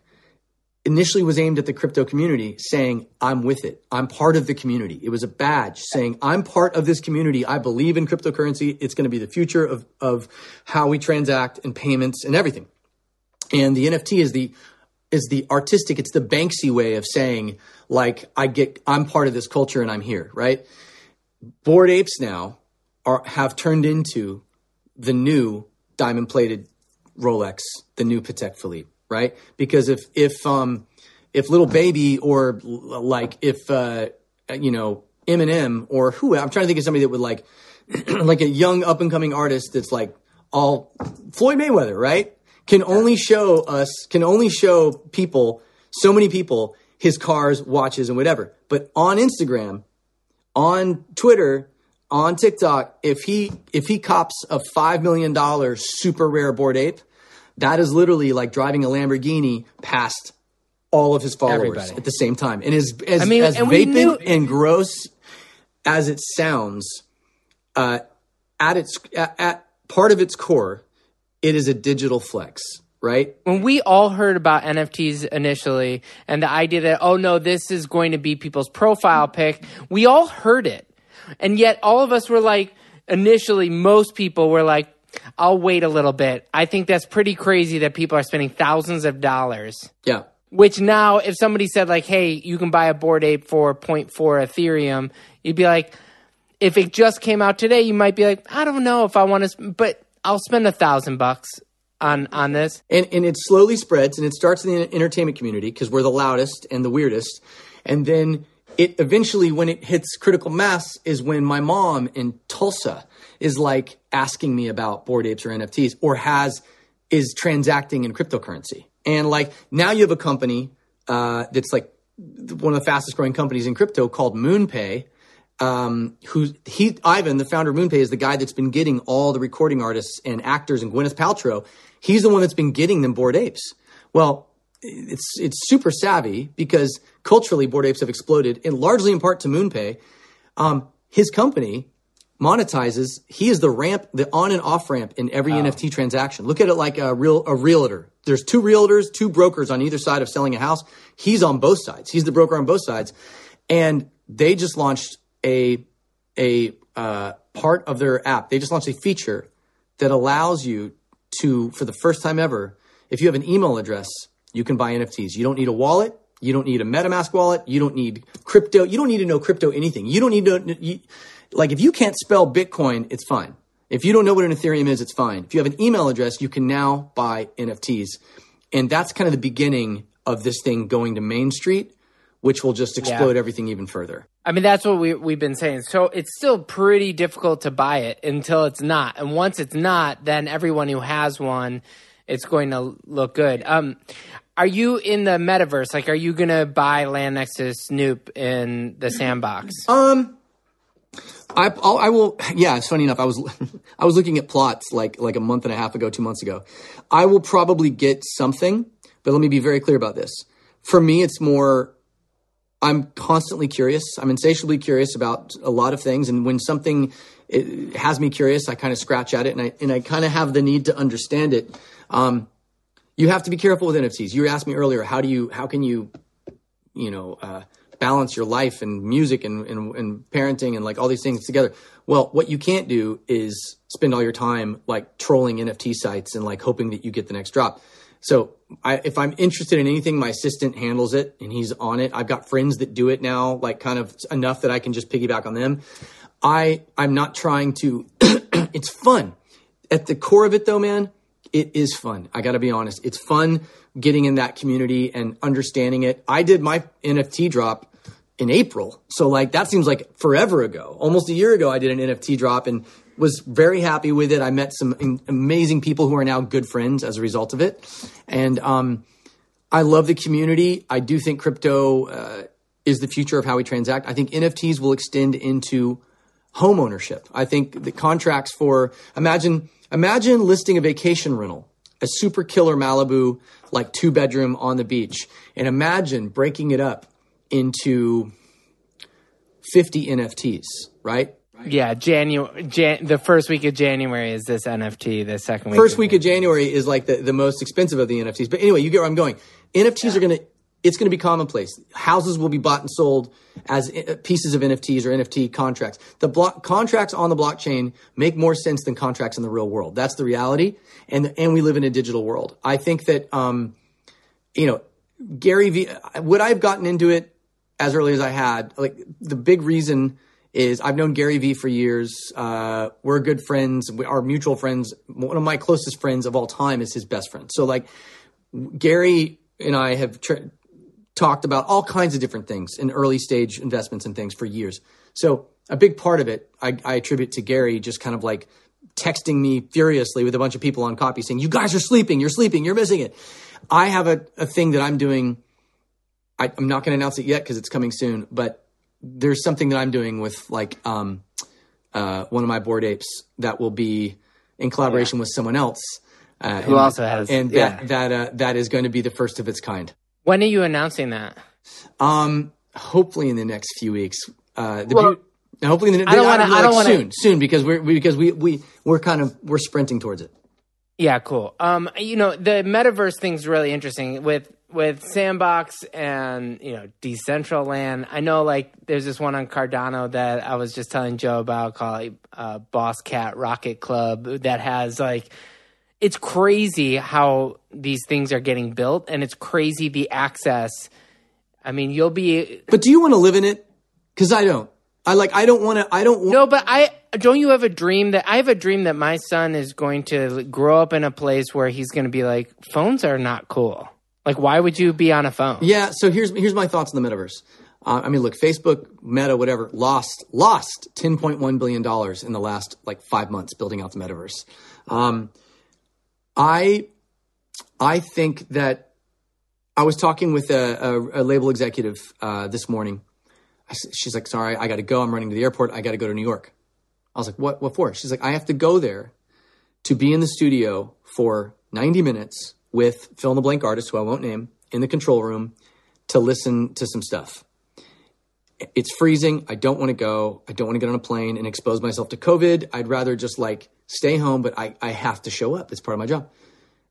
initially was aimed at the crypto community, saying, "I'm with it. I'm part of the community." It was a badge saying, "I'm part of this community. I believe in cryptocurrency. It's going to be the future of of how we transact and payments and everything." And the NFT is the is the artistic. It's the Banksy way of saying, like, I get, I'm part of this culture and I'm here, right? Bored apes now are have turned into the new diamond plated Rolex, the new Patek Philippe, right? Because if if um if Lil Baby or like if uh you know Eminem or who I'm trying to think of somebody that would like like a young up and coming artist that's like all Floyd Mayweather, right? Can only show us can only show people so many people his cars, watches, and whatever. But on Instagram, on Twitter, on TikTok, if he if he cops a five million dollar super rare Bored Ape, that is literally like driving a Lamborghini past all of his followers Everybody. at the same time. And as as, I mean, as and vapid knew- and gross as it sounds, uh, at its at, at part of its core, it is a digital flex right? When we all heard about NFTs initially and the idea that, oh no, this is going to be people's profile pic, we all heard it. And yet all of us were like, initially, most people were like, I'll wait a little bit. I think that's pretty crazy that people are spending thousands of dollars. Yeah. Which now, if somebody said like, "Hey, you can buy a Bored Ape for 0.4 Ethereum," you'd be like, if it just came out today, you might be like, I don't know if I want to, but I'll spend a thousand bucks on on this. And and it slowly spreads, and it starts in the entertainment community because we're the loudest and the weirdest, and then it eventually, when it hits critical mass, is when my mom in Tulsa is like asking me about Bored Apes or NFTs, or has is transacting in cryptocurrency, and like now you have a company uh, that's like one of the fastest growing companies in crypto called MoonPay um, who he Ivan, the founder of MoonPay, is the guy that's been getting all the recording artists and actors and Gwyneth Paltrow. He's the one that's been getting them Bored Apes. Well, it's it's super savvy because culturally Bored Apes have exploded, and largely in part to MoonPay. Um, his company, monetizes. He is the ramp, the on and off ramp in every NFT transaction. Look at it like a real a realtor. There's two realtors, two brokers on either side of selling a house. He's on both sides. He's the broker on both sides, and they just launched a a uh, part of their app. They just launched a feature that allows you to, for the first time ever, if you have an email address, you can buy NFTs. You don't need a wallet. You don't need a MetaMask wallet. You don't need crypto. You don't need to know crypto anything. You don't need to, you, like, if you can't spell Bitcoin, it's fine. If you don't know what an Ethereum is, it's fine. If you have an email address, you can now buy NFTs. And that's kind of the beginning of this thing going to Main Street, which will just explode Yeah. everything even further. I mean, that's what we, we've been saying. So it's still pretty difficult to buy it until it's not. And once it's not, then everyone who has one, it's going to look good. Um, are you in the metaverse? Like, are you going to buy land next to Snoop in the sandbox? Um, I I'll, I will. Yeah, it's funny enough. I was I was looking at plots like like a month and a half ago, two months ago. I will probably get something, but let me be very clear about this. For me, it's more. I'm constantly curious. I'm insatiably curious about a lot of things, and when something it has me curious, I kind of scratch at it, and I and I kind of have the need to understand it. Um, you have to be careful with NFTs. You asked me earlier, how do you how can you you know uh, balance your life and music and, and and parenting and like all these things together. Well what you can't do is spend all your time like trolling nft sites and like hoping that you get the next drop. So I, if i'm interested in anything my assistant handles it and he's on it. I've got friends that do it now like kind of enough that i can just piggyback on them. I i'm not trying to it's fun. At the core of it though man it is fun. I gotta be honest. It's fun getting in that community and understanding it. I did my nft drop in april. So like that seems like forever ago. Almost a year ago i did an nft drop and was very happy with it. I met some am- amazing people who are now good friends as a result of it. And um, i love the community. I do think crypto uh, is the future of how we transact. I think nfts will extend into home ownership. I think the contracts for imagine imagine listing a vacation rental, a super killer Malibu like two bedroom on the beach, and imagine breaking it up into 50 NFTs, right? Yeah, January, Jan- the first week of January is this NFT. The second week, First of- week of January is like the, the most expensive of the NFTs. But anyway, you get where I'm going. NFTs are going to, it's going to be commonplace. Houses will be bought and sold as uh, pieces of NFTs or NFT contracts. The block contracts on the blockchain make more sense than contracts in the real world. That's the reality. And, and we live in a digital world. I think that, um, you know, Gary Vee, would I have gotten into it as early as I had? Like the big reason is I've known Gary Vee for years. Uh, we're good friends. We, our mutual friends. One of my closest friends of all time is his best friend. So like Gary and I have talked about all kinds of different things in early stage investments and things for years. So a big part of it, I, I attribute to Gary just kind of like texting me furiously with a bunch of people on copy saying, "You guys are sleeping. You're sleeping. You're missing it." I have a, a thing that I'm doing. I, I'm not going to announce it yet because it's coming soon, but there's something that I'm doing with like um, uh, one of my Bored apes that will be in collaboration with someone else. Uh, Who and- also has- and yeah. that that uh, that is going to be the first of its kind. When are you announcing that? Um, hopefully in the next few weeks. Uh, the Well, now, hopefully in the I don't wanna- like I wanna- soon, soon because we're we, because we we we're kind of we're sprinting towards it. Yeah, cool. Um, you know, the metaverse thing's really interesting with with Sandbox and you know Decentraland. I know, like, there's this one on Cardano that I was just telling Joe about called uh, Boss Cat Rocket Club that has like. It's crazy how these things are getting built, and it's crazy the access. I mean, you'll be But do you want to live in it? Because I don't. I like. I don't want to. I don't. Want, No, but I don't. You have a dream that I have a dream that my son is going to grow up in a place where he's going to be like, phones are not cool. Like, why would you be on a phone? Yeah. So here's here's my thoughts on the metaverse. Uh, I mean, look, Facebook, Meta, whatever, lost lost ten point one billion dollars in the last like five months building out the metaverse. Um, I I think that I was talking with a, a, a label executive uh, this morning. I she's like, "Sorry, I got to go. I'm running to the airport. I got to go to New York." I was like, "What? What for?" She's like, "I have to go there to be in the studio for 90 minutes with fill in the blank artist who I won't name in the control room to listen to some stuff." it's freezing. I don't want to go. I don't want to get on a plane and expose myself to COVID. I'd rather just like stay home, but I, I have to show up. It's part of my job.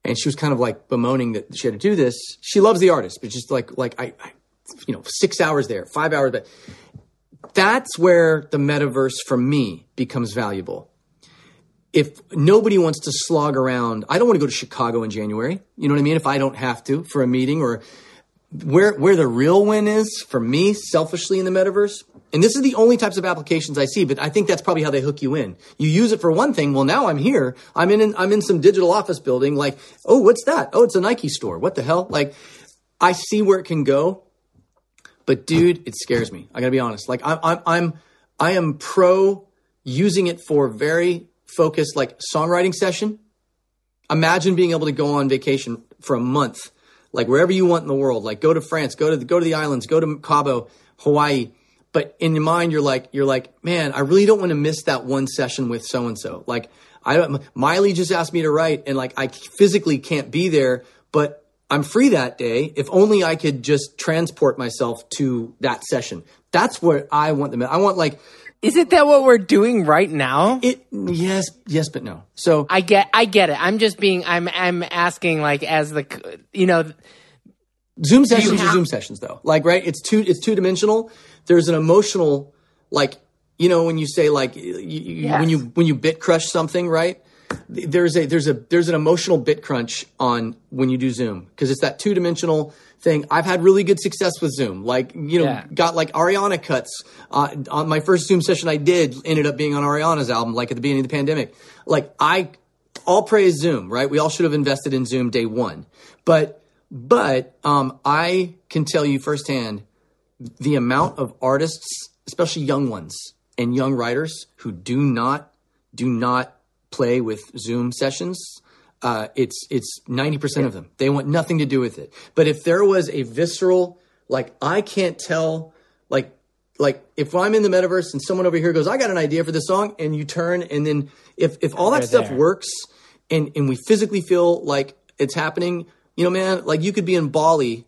And she was kind of like bemoaning that she had to do this. She loves the artist, but just like, like I, I you know, six hours there, five hours, but that's where the metaverse for me becomes valuable. If nobody wants to slog around, I don't want to go to Chicago in January. You know what I mean? If I don't have to for a meeting or where where the real win is for me selfishly in the metaverse and this is the only types of applications i see but i think that's probably how they hook you in. You use it for one thing. Well now i'm here. I'm in i'm in some digital office building like oh what's that? Oh it's a nike store. What the hell? Like i see where it can go but dude it scares me. I gotta be honest. Like i'm i'm, I'm i am pro using it for very focused like songwriting session imagine being able to go on vacation for a month like wherever you want in the world. Like go to France, go to the, go to the islands, go to Cabo, Hawaii. But in your mind, you're like you're like, man, I really don't want to miss that one session with so and so. Like I don't. Miley just asked me to write, and like I physically can't be there, but I'm free that day. If only I could just transport myself to that session. That's what I want them. I want like isn't that what we're doing right now? It yes, yes, but no. So I get, I get it. I'm just being, I'm, I'm asking like as the, you know, Zoom sessions have- are Zoom sessions though. Like right, it's two, it's two dimensional. There's an emotional, like you know, when you say like you, yes. when you when you bit crush something, right? There's a there's a there's an emotional bit crunch on when you do Zoom because it's that two dimensional thing. I've had really good success with Zoom. Like, you know, yeah. got like Ariana cuts uh, on my first Zoom session I did ended up being on Ariana's album, like at the beginning of the pandemic. Like, I all praise Zoom, right? We all should have invested in Zoom day one. But, but, um, I can tell you firsthand the amount of artists, especially young ones and young writers who do not, do not play with Zoom sessions uh, it's it's ninety percent of them. They want nothing to do with it. But if there was a visceral, like I can't tell, like like if I'm in the metaverse and someone over here goes, I got an idea for this song, and you turn, and then if if all that stuff there. works, and and we physically feel like it's happening, you know, man, like you could be in Bali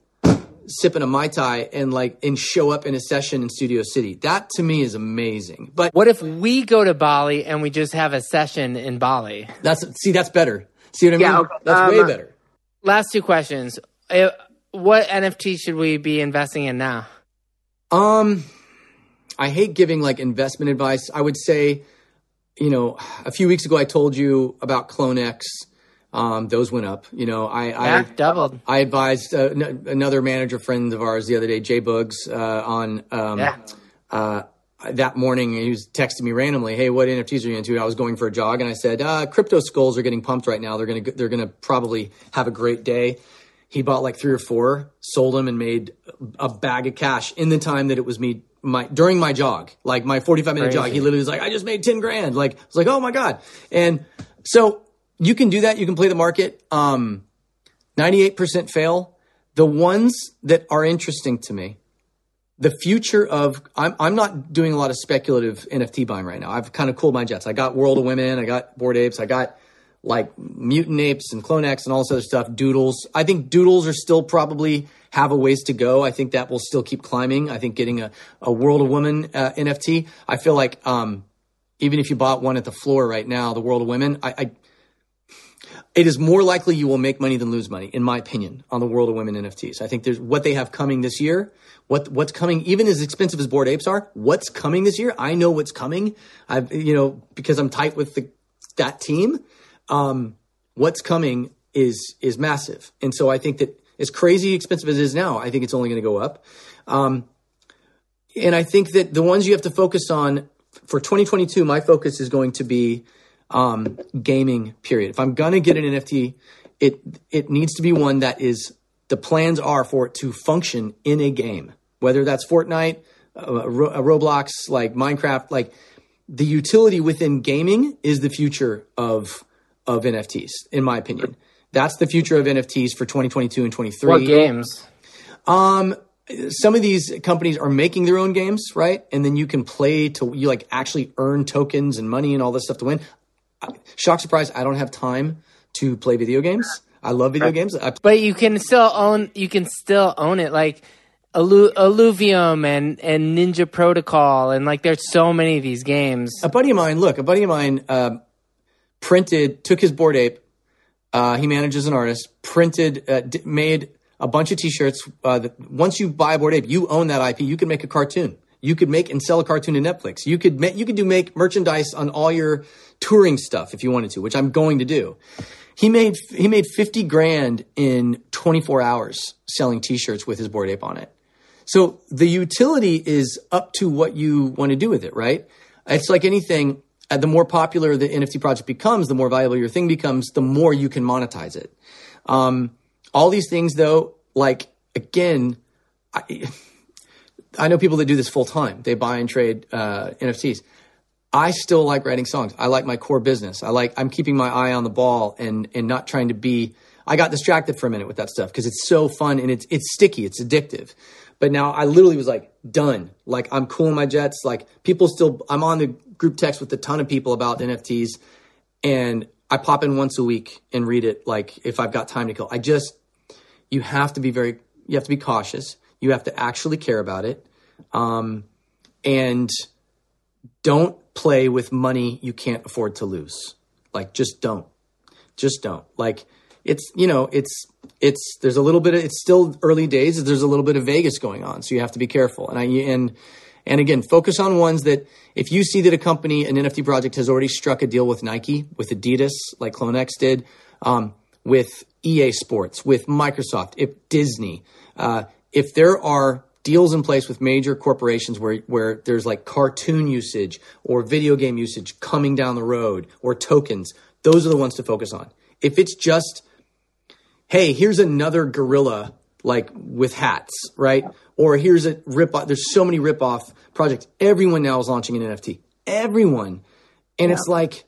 sipping a mai tai and like and show up in a session in Studio City. That to me is amazing. But what if we go to Bali and we just have a session in Bali? That's see, that's better. See what I mean? Yeah, okay. That's um, way better. Last two questions. Uh, what NFT should we be investing in now? Um, I hate giving like investment advice. I would say, you know, a few weeks ago I told you about CloneX. Um, those went up. You know, I yeah, I doubled. I advised uh, n- another manager friend of ours the other day, Jay Boogs, uh, on um, yeah. uh, that morning he was texting me randomly, "Hey, what NFTs are you into?" And I was going for a jog, and I said, uh, "Crypto skulls are getting pumped right now. They're gonna they're gonna probably have a great day." He bought like three or four, sold them, and made a bag of cash in the time that it was me my during my jog, like my forty five minute Crazy. jog. He literally was like, "I just made ten grand." Like I was like, "Oh my god!" And so you can do that. You can play the market. Um, Ninety eight percent fail. The ones that are interesting to me the future of I'm I'm not doing a lot of speculative NFT buying right now. I've kind of cooled my jets. I got World of Women, I got Bored Apes, I got like Mutant Apes and CloneX and all this other stuff. Doodles. I think Doodles are still probably have a ways to go. I think that will still keep climbing. I think getting a, a World of Women uh, NFT. I feel like um, even if you bought one at the floor right now, the World of Women, I, I it is more likely you will make money than lose money, in my opinion, on the World of Women NFTs. I think there's what they have coming this year what what's coming, even as expensive as Bored Apes are, what's coming this year? I know what's coming. I've you know because I'm tight with the that team. Um, what's coming is is massive, and so I think that as crazy expensive as it is now, I think it's only going to go up. Um, and I think that the ones you have to focus on for 2022, my focus is going to be um, gaming. Period. If I'm gonna get an NFT, it it needs to be one that is the plans are for it to function in a game, whether that's Fortnite, a Roblox, like Minecraft, like the utility within gaming is the future of of NFTs, in my opinion. That's the future of NFTs for 2022 and 23. What games? Um, some of these companies are making their own games, right? And then you can play to you like actually earn tokens and money and all this stuff to win. Shock surprise, I don't have time to play video games. I love video games. I, but you can still own you can still own it. Like Allu- Illuvium and and Ninja Protocol and like there's so many of these games. A buddy of mine, look, a buddy of mine uh, printed, took his Bored Ape. Uh, he manages an artist, printed, uh, d- made a bunch of T-shirts. Uh, that once you buy a Bored Ape, you own that IP. You can make a cartoon. You could make and sell a cartoon to Netflix. You could make, you could do make merchandise on all your touring stuff if you wanted to, which I'm going to do. He made he made 50 grand in 24 hours selling T-shirts with his Bored Ape on it. So the utility is up to what you want to do with it, right? It's like anything. uh, The more popular the NFT project becomes, the more valuable your thing becomes, the more you can monetize it. Um, all these things, though, like again, I, I know people that do this full time. They buy and trade uh, NFTs. I still like writing songs. I like my core business. I like I'm keeping my eye on the ball and and not trying to be. I got distracted for a minute with that stuff because it's so fun and it's it's sticky. It's addictive. But now I literally was like done. Like I'm cooling my jets. Like people still. I'm on the group text with a ton of people about NFTs, and I pop in once a week and read it. Like if I've got time to kill. I just you have to be very. You have to be cautious. You have to actually care about it. Um, and don't play with money you can't afford to lose. Like just don't. Just don't. Like it's you know, it's it's there's a little bit of it's still early days, there's a little bit of Vegas going on, so you have to be careful. And I and and again, focus on ones that if you see that a company, an NFT project has already struck a deal with Nike, with Adidas, like CloneX did, um, with EA Sports, with Microsoft, if Disney, uh, if there are deals in place with major corporations where where there's like cartoon usage or video game usage coming down the road or tokens, those are the ones to focus on. If it's just, hey, here's another gorilla like with hats, right? Or here's a rip off. There's so many rip off projects. Everyone now is launching an NFT. Everyone. And it's like,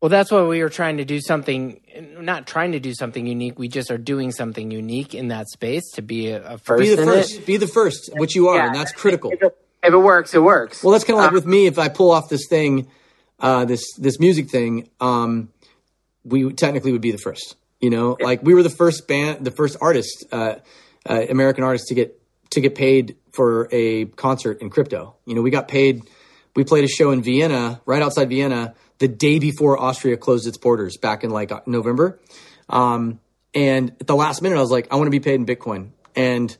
Well, that's why we are trying to do something, not trying to do something unique. We just are doing something unique in that space to be a, a first. be the in first, It. be the first, which you are, Yeah. and that's critical. If it, if it works, it works. Well, that's kind of like with me. If I pull off this thing, uh, this this music thing, um, we technically would be the first. You know, like we were the first band, the first artist, uh, uh, American artist to get to get paid for a concert in crypto. You know, we got paid. We played a show in Vienna, right outside Vienna, the day before Austria closed its borders back in like November. Um, and at the last minute, I was like, I want to be paid in Bitcoin. And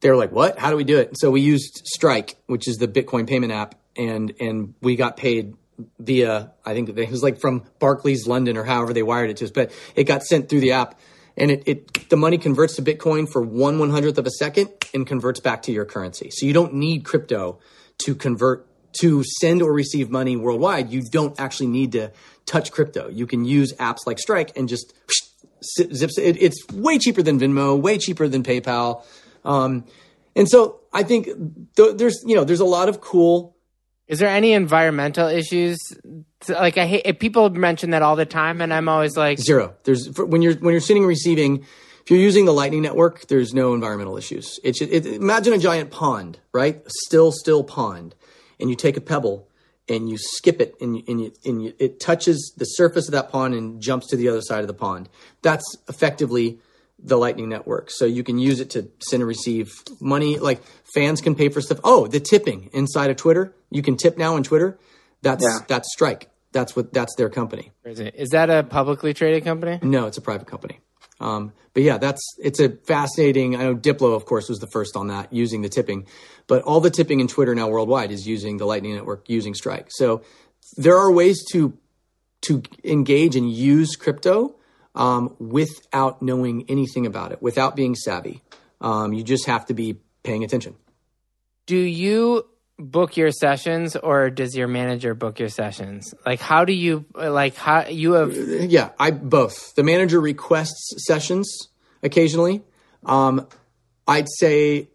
they were like, "What? How do we do it?" So we used Strike, which is the Bitcoin payment app, and and we got paid via I think it was like from Barclays London or however they wired it to us, but it got sent through the app, and it, it the money converts to Bitcoin for one one hundredth of a second and converts back to your currency. So you don't need crypto to convert to send or receive money worldwide. You don't actually need to touch crypto. You can use apps like Strike and just zips it. It's way cheaper than Venmo, way cheaper than PayPal. Um, and so I think th- there's, you know, there's a lot of cool. Is there any environmental issues? Like I hate people mention that all the time, and I'm always like Zero. There's for, when you're when you're sending receiving. If you're using the Lightning Network, there's no environmental issues. It's it, imagine a giant pond, right? Still, still pond, and you take a pebble and you skip it, and you, and, you, and you, it touches the surface of that pond and jumps to the other side of the pond. That's effectively the Lightning Network. So you can use it to send and receive money. Like fans can pay for stuff. Oh, the tipping inside of Twitter. You can tip now on Twitter. That's Yeah. that's Strike. That's what that's their company. Is that a publicly traded company? No, it's a private company. Um, but yeah, that's it's a fascinating. I know Diplo, of course, was the first on that using the tipping, but all the tipping in Twitter now worldwide is using the Lightning Network using Strike. So there are ways to to engage and use crypto um, without knowing anything about it, without being savvy. Um, you just have to be paying attention. Do you book your sessions, or does your manager book your sessions? Like, how do you like how you have? Yeah, I both. The manager requests sessions occasionally. Um, I'd say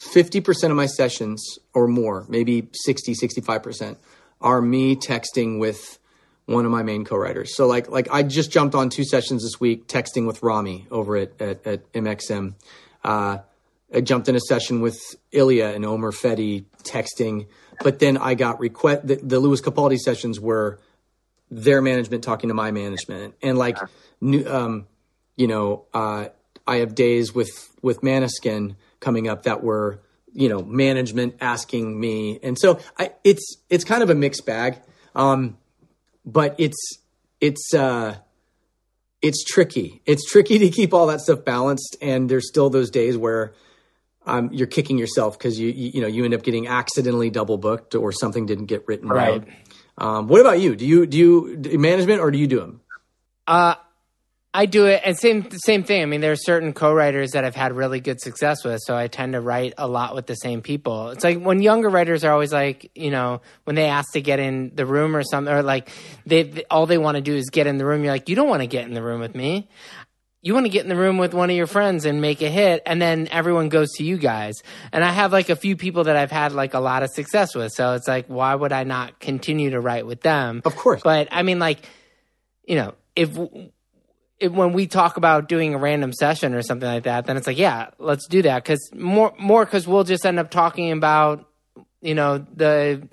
50% of my sessions or more, maybe 60, 65% are me texting with one of my main co-writers. So like like I just jumped on two sessions this week texting with Rami over at at, at MXM. Uh, I jumped in a session with Ilya and Omer Fedi texting, but then I got request the, the Lewis Capaldi sessions were their management talking to my management. And like um you know uh i have days with with Måneskin coming up that were you know management asking me, and so I, it's it's kind of a mixed bag, um, but it's it's uh, it's tricky. It's tricky to keep all that stuff balanced, and there's still those days where um, you're kicking yourself because you, you, you know you end up getting accidentally double booked or something didn't get written right. right. Um, what about you? Do you do you do management or do you do them? Uh, I do it, and same same thing. I mean, there are certain co-writers that I've had really good success with, so I tend to write a lot with the same people. It's like when younger writers are always like, you know, when they ask to get in the room or something, or like they, they all they want to do is get in the room. You're like, you don't want to get in the room with me. You want to get in the room with one of your friends and make a hit, and then everyone goes to you guys. And I have like a few people that I've had like a lot of success with, so it's like, why would I not continue to write with them? Of course, but I mean, like, you know, if it, when we talk about doing a random session or something like that, then it's like, yeah, let's do that. Cause more, more, cause we'll just end up talking about, you know, the,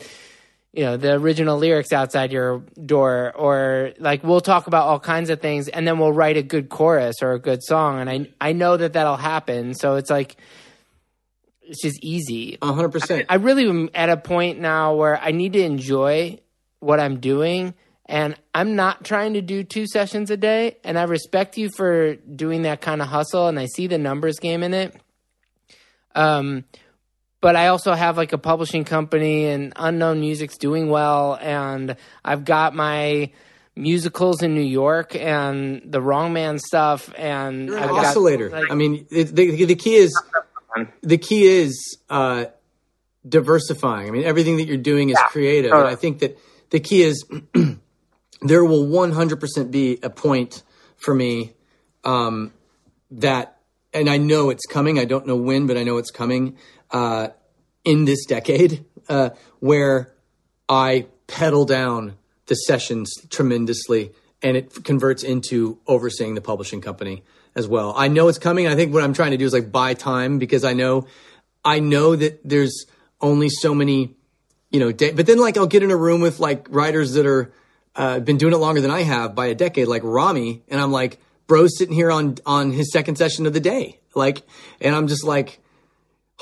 you know, the original lyrics outside your door, or like we'll talk about all kinds of things and then we'll write a good chorus or a good song. And I, I know that that'll happen. So it's like, it's just easy. A hundred percent. I really am at a point now where I need to enjoy what I'm doing and I'm not trying to do two sessions a day. And I respect you for doing that kind of hustle. And I see the numbers game in it. Um, but I also have like a publishing company and unknown music's doing well. And I've got my musicals in New York and the wrong man stuff. And You're an I've oscillator. Got, like, I mean, the, the, the, key is, the key is, uh, diversifying. I mean, everything that you're doing is creative. And I think that the key is, there will 100% be a point for me um, that, and I know it's coming. I don't know when, but I know it's coming uh, in this decade uh, where I pedal down the sessions tremendously and it converts into overseeing the publishing company as well. I know it's coming. I think what I'm trying to do is like buy time because I know, I know that there's only so many, you know, day, but then like I'll get in a room with like writers that are, uh, been doing it longer than I have by a decade, like Rami, and I'm like, bro's sitting here on on his second session of the day, like, and I'm just like,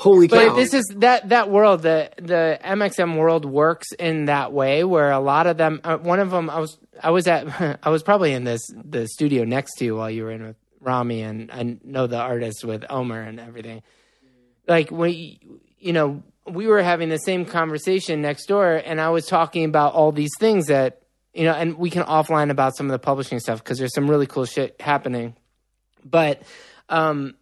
holy cow! But this is that that world, the the MXM world works in that way where a lot of them. Uh, one of them, I was I was at I was probably in this the studio next to you while you were in with Rami, and I know the artist with Omer and everything. Like we, you know, we were having the same conversation next door, and I was talking about all these things that you know, and we can offline about some of the publishing stuff because there's some really cool shit happening. But um,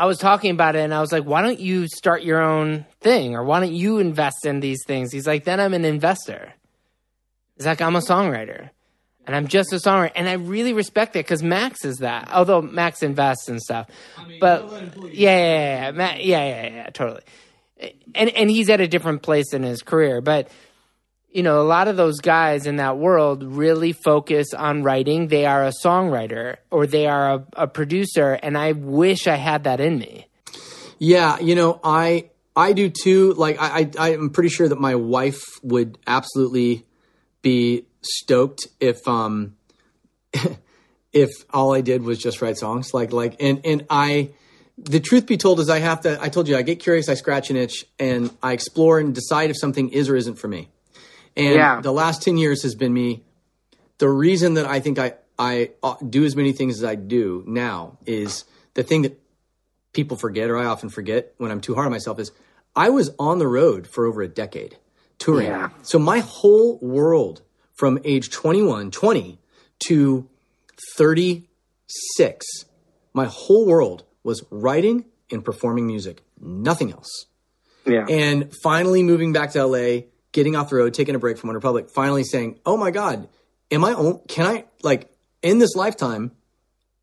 I was talking about it and I was like, why don't you start your own thing or why don't you invest in these things? He's like, then I'm an investor. He's like, I'm a songwriter and I'm just a songwriter. And I really respect it because Max is that, although Max invests and stuff. I mean, but yeah, yeah, yeah, yeah, yeah, yeah, yeah, totally. And, and he's at a different place in his career. But you know, a lot of those guys in that world really focus on writing. They are a songwriter or they are a, a, producer, and I wish I had that in me. Yeah, you know, I I do too. Like I, I I'm pretty sure that my wife would absolutely be stoked if um if all I did was just write songs. Like like and and I the truth be told is I have to I told you I get curious, I scratch an itch, and I explore and decide if something is or isn't for me. And yeah. the last 10 years has been me. The reason that I think I, I uh, do as many things as I do now is the thing that people forget, or I often forget when I'm too hard on myself, is I was on the road for over a decade touring. Yeah. So my whole world from age 21, 20 to 36, my whole world was writing and performing music, nothing else. Yeah. And finally moving back to LA getting off the road, taking a break from OneRepublic, finally saying, "Oh my God, am I? Can I like in this lifetime?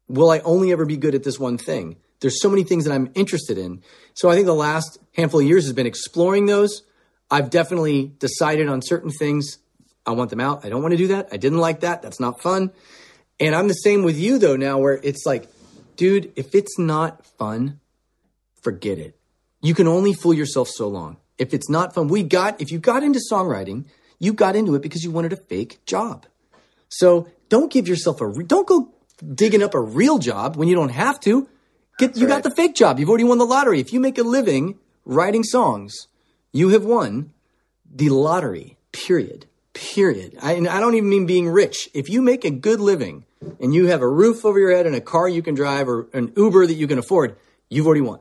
Will I only ever be good at this one thing?" There's so many things that I'm interested in. So I think the last handful of years has been exploring those. I've definitely decided on certain things. I want them out. I don't want to do that. I didn't like that. That's not fun. And I'm the same with you though now where it's like, dude, if it's not fun, forget it. You can only fool yourself so long if it's not fun, we got, if you got into songwriting, you got into it because you wanted a fake job. So don't give yourself a, don't go digging up a real job when you don't have to. Get you got the fake job. You've already won the lottery. If you make a living writing songs, you have won the lottery. Period. Period. I, and I don't even mean being rich. If you make a good living and you have a roof over your head and a car you can drive or an Uber that you can afford, you've already won.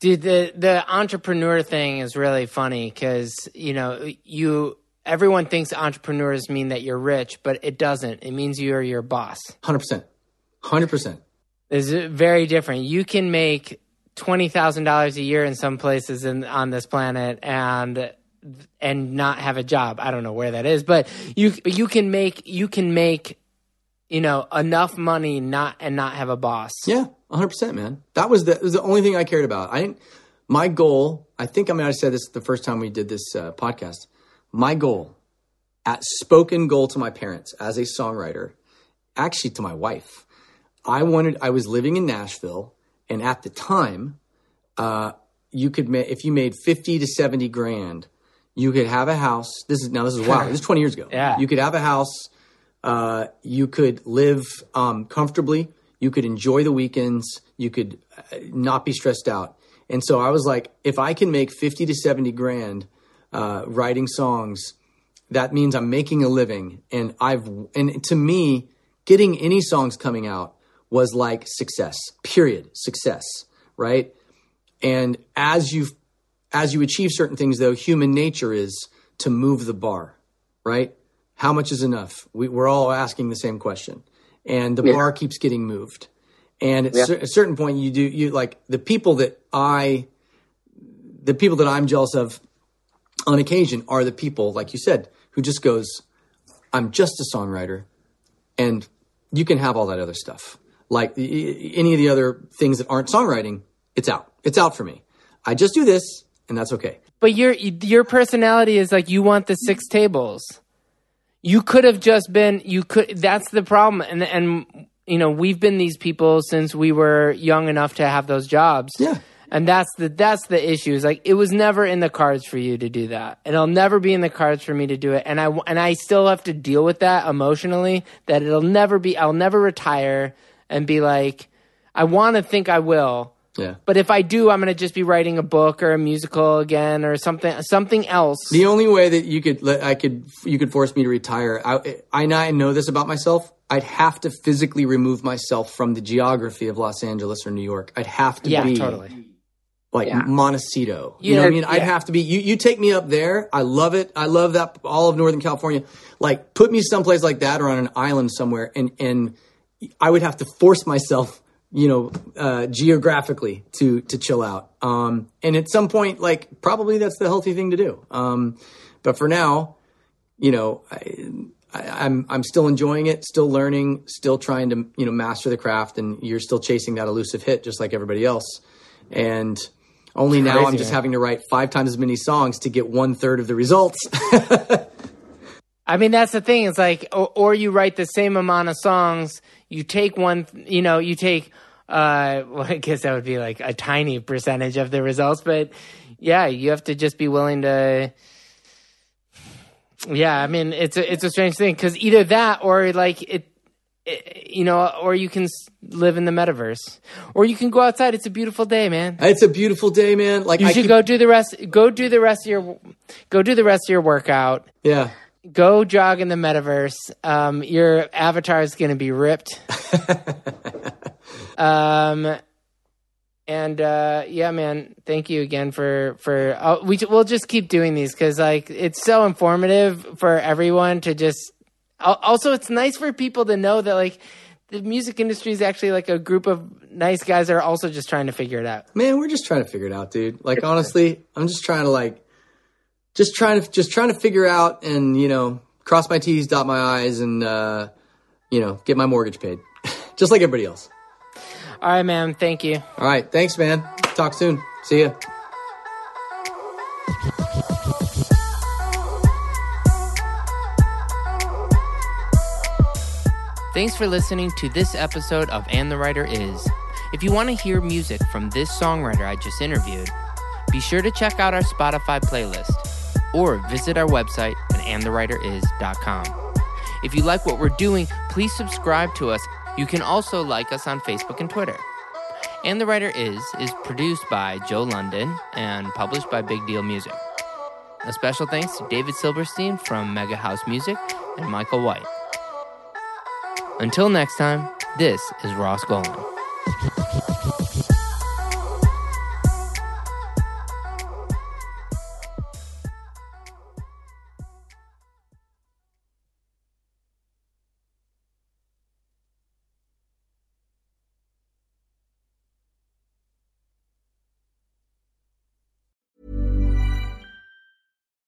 Dude, the the entrepreneur thing is really funny because you know you everyone thinks entrepreneurs mean that you're rich, but it doesn't. It means you're your boss. Hundred percent. Hundred percent. It's very different. You can make twenty thousand dollars a year in some places in, on this planet and and not have a job. I don't know where that is, but you you can make you can make you know enough money not and not have a boss. Yeah, hundred percent, man. That was the was the only thing I cared about. I didn't. My goal. I think I mean I said this the first time we did this uh, podcast. My goal, at spoken goal to my parents as a songwriter, actually to my wife. I wanted. I was living in Nashville, and at the time, uh, you could ma- if you made fifty to seventy grand, you could have a house. This is now this is wow. this is twenty years ago. Yeah. you could have a house. Uh, you could live um, comfortably. You could enjoy the weekends. You could uh, not be stressed out. And so I was like, if I can make fifty to seventy grand uh, writing songs, that means I'm making a living. And I've and to me, getting any songs coming out was like success. Period. Success. Right. And as you as you achieve certain things, though, human nature is to move the bar. Right. How much is enough? We, we're all asking the same question, and the Yeah. bar keeps getting moved. And at Yeah. cer- a certain point, you do you like the people that I, the people that I'm jealous of, on occasion, are the people like you said who just goes, "I'm just a songwriter," and you can have all that other stuff, like y- y- any of the other things that aren't songwriting. It's out. It's out for me. I just do this, and that's okay. But your your personality is like you want the six tables. You could have just been you could that's the problem and and you know we've been these people since we were young enough to have those jobs. Yeah. And that's the that's the issue. Is like it was never in the cards for you to do that, and it'll never be in the cards for me to do it. And I and I still have to deal with that emotionally. That it'll never be. I'll never retire and be like, I want to think I will, Yeah. but if I do, I'm going to just be writing a book or a musical again or something something else. The only way that you could let I could you could force me to retire, I I now know this about myself. I'd have to physically remove myself from the geography of Los Angeles or New York. I'd have to yeah, be totally. like Yeah. Montecito. You know what I Yeah, mean? I'd have to be you you take me up there. I love it. I love that all of Northern California. Like put me someplace like that or on an island somewhere and and I would have to force myself, you know, uh, geographically to to chill out. Um, and at some point, like probably that's the healthy thing to do. Um, but for now, you know, I, I, I'm I'm still enjoying it, still learning, still trying to you know master the craft, and you're still chasing that elusive hit just like everybody else. And only now I'm just having to write five times as many songs to get one third of the results. I mean, that's the thing. It's like, or, or you write the same amount of songs. You take one, you know, you take. Uh, well, I guess that would be like a tiny percentage of the results, but yeah, you have to just be willing to. Yeah, I mean, it's a it's a strange thing because either that or like it, it, you know, or you can live in the metaverse, or you can go outside. It's a beautiful day, man. it's a beautiful day, man. Like You I should could- go do the rest. Go do the rest of your. Go do the rest of your workout. Yeah. Go jog in the metaverse. Um, your avatar is going to be ripped. um, and uh, yeah, man, thank you again for for. Uh, we we'll just keep doing these because like it's so informative for everyone to just. Also, it's nice for people to know that like the music industry is actually like a group of nice guys that are also just trying to figure it out. Man, we're just trying to figure it out, dude. Like honestly, I'm just trying to like just trying to just trying to figure out and, you know, cross my T's, dot my I's and uh, you know, get my mortgage paid. just like everybody else. All right, man. Thank you. All right, thanks, man. Talk soon. See ya. Thanks for listening to this episode of And the Writer Is. If you want to hear music from this songwriter I just interviewed, be sure to check out our Spotify playlist or visit our website at andthewriteris.com. If you like what we're doing, please subscribe to us. You can also like us on Facebook and Twitter. And the Writer Is is produced by Joe London and published by Big Deal Music. A special thanks to David Silverstein from Mega House Music and Michael White. Until next time, this is Ross Golan.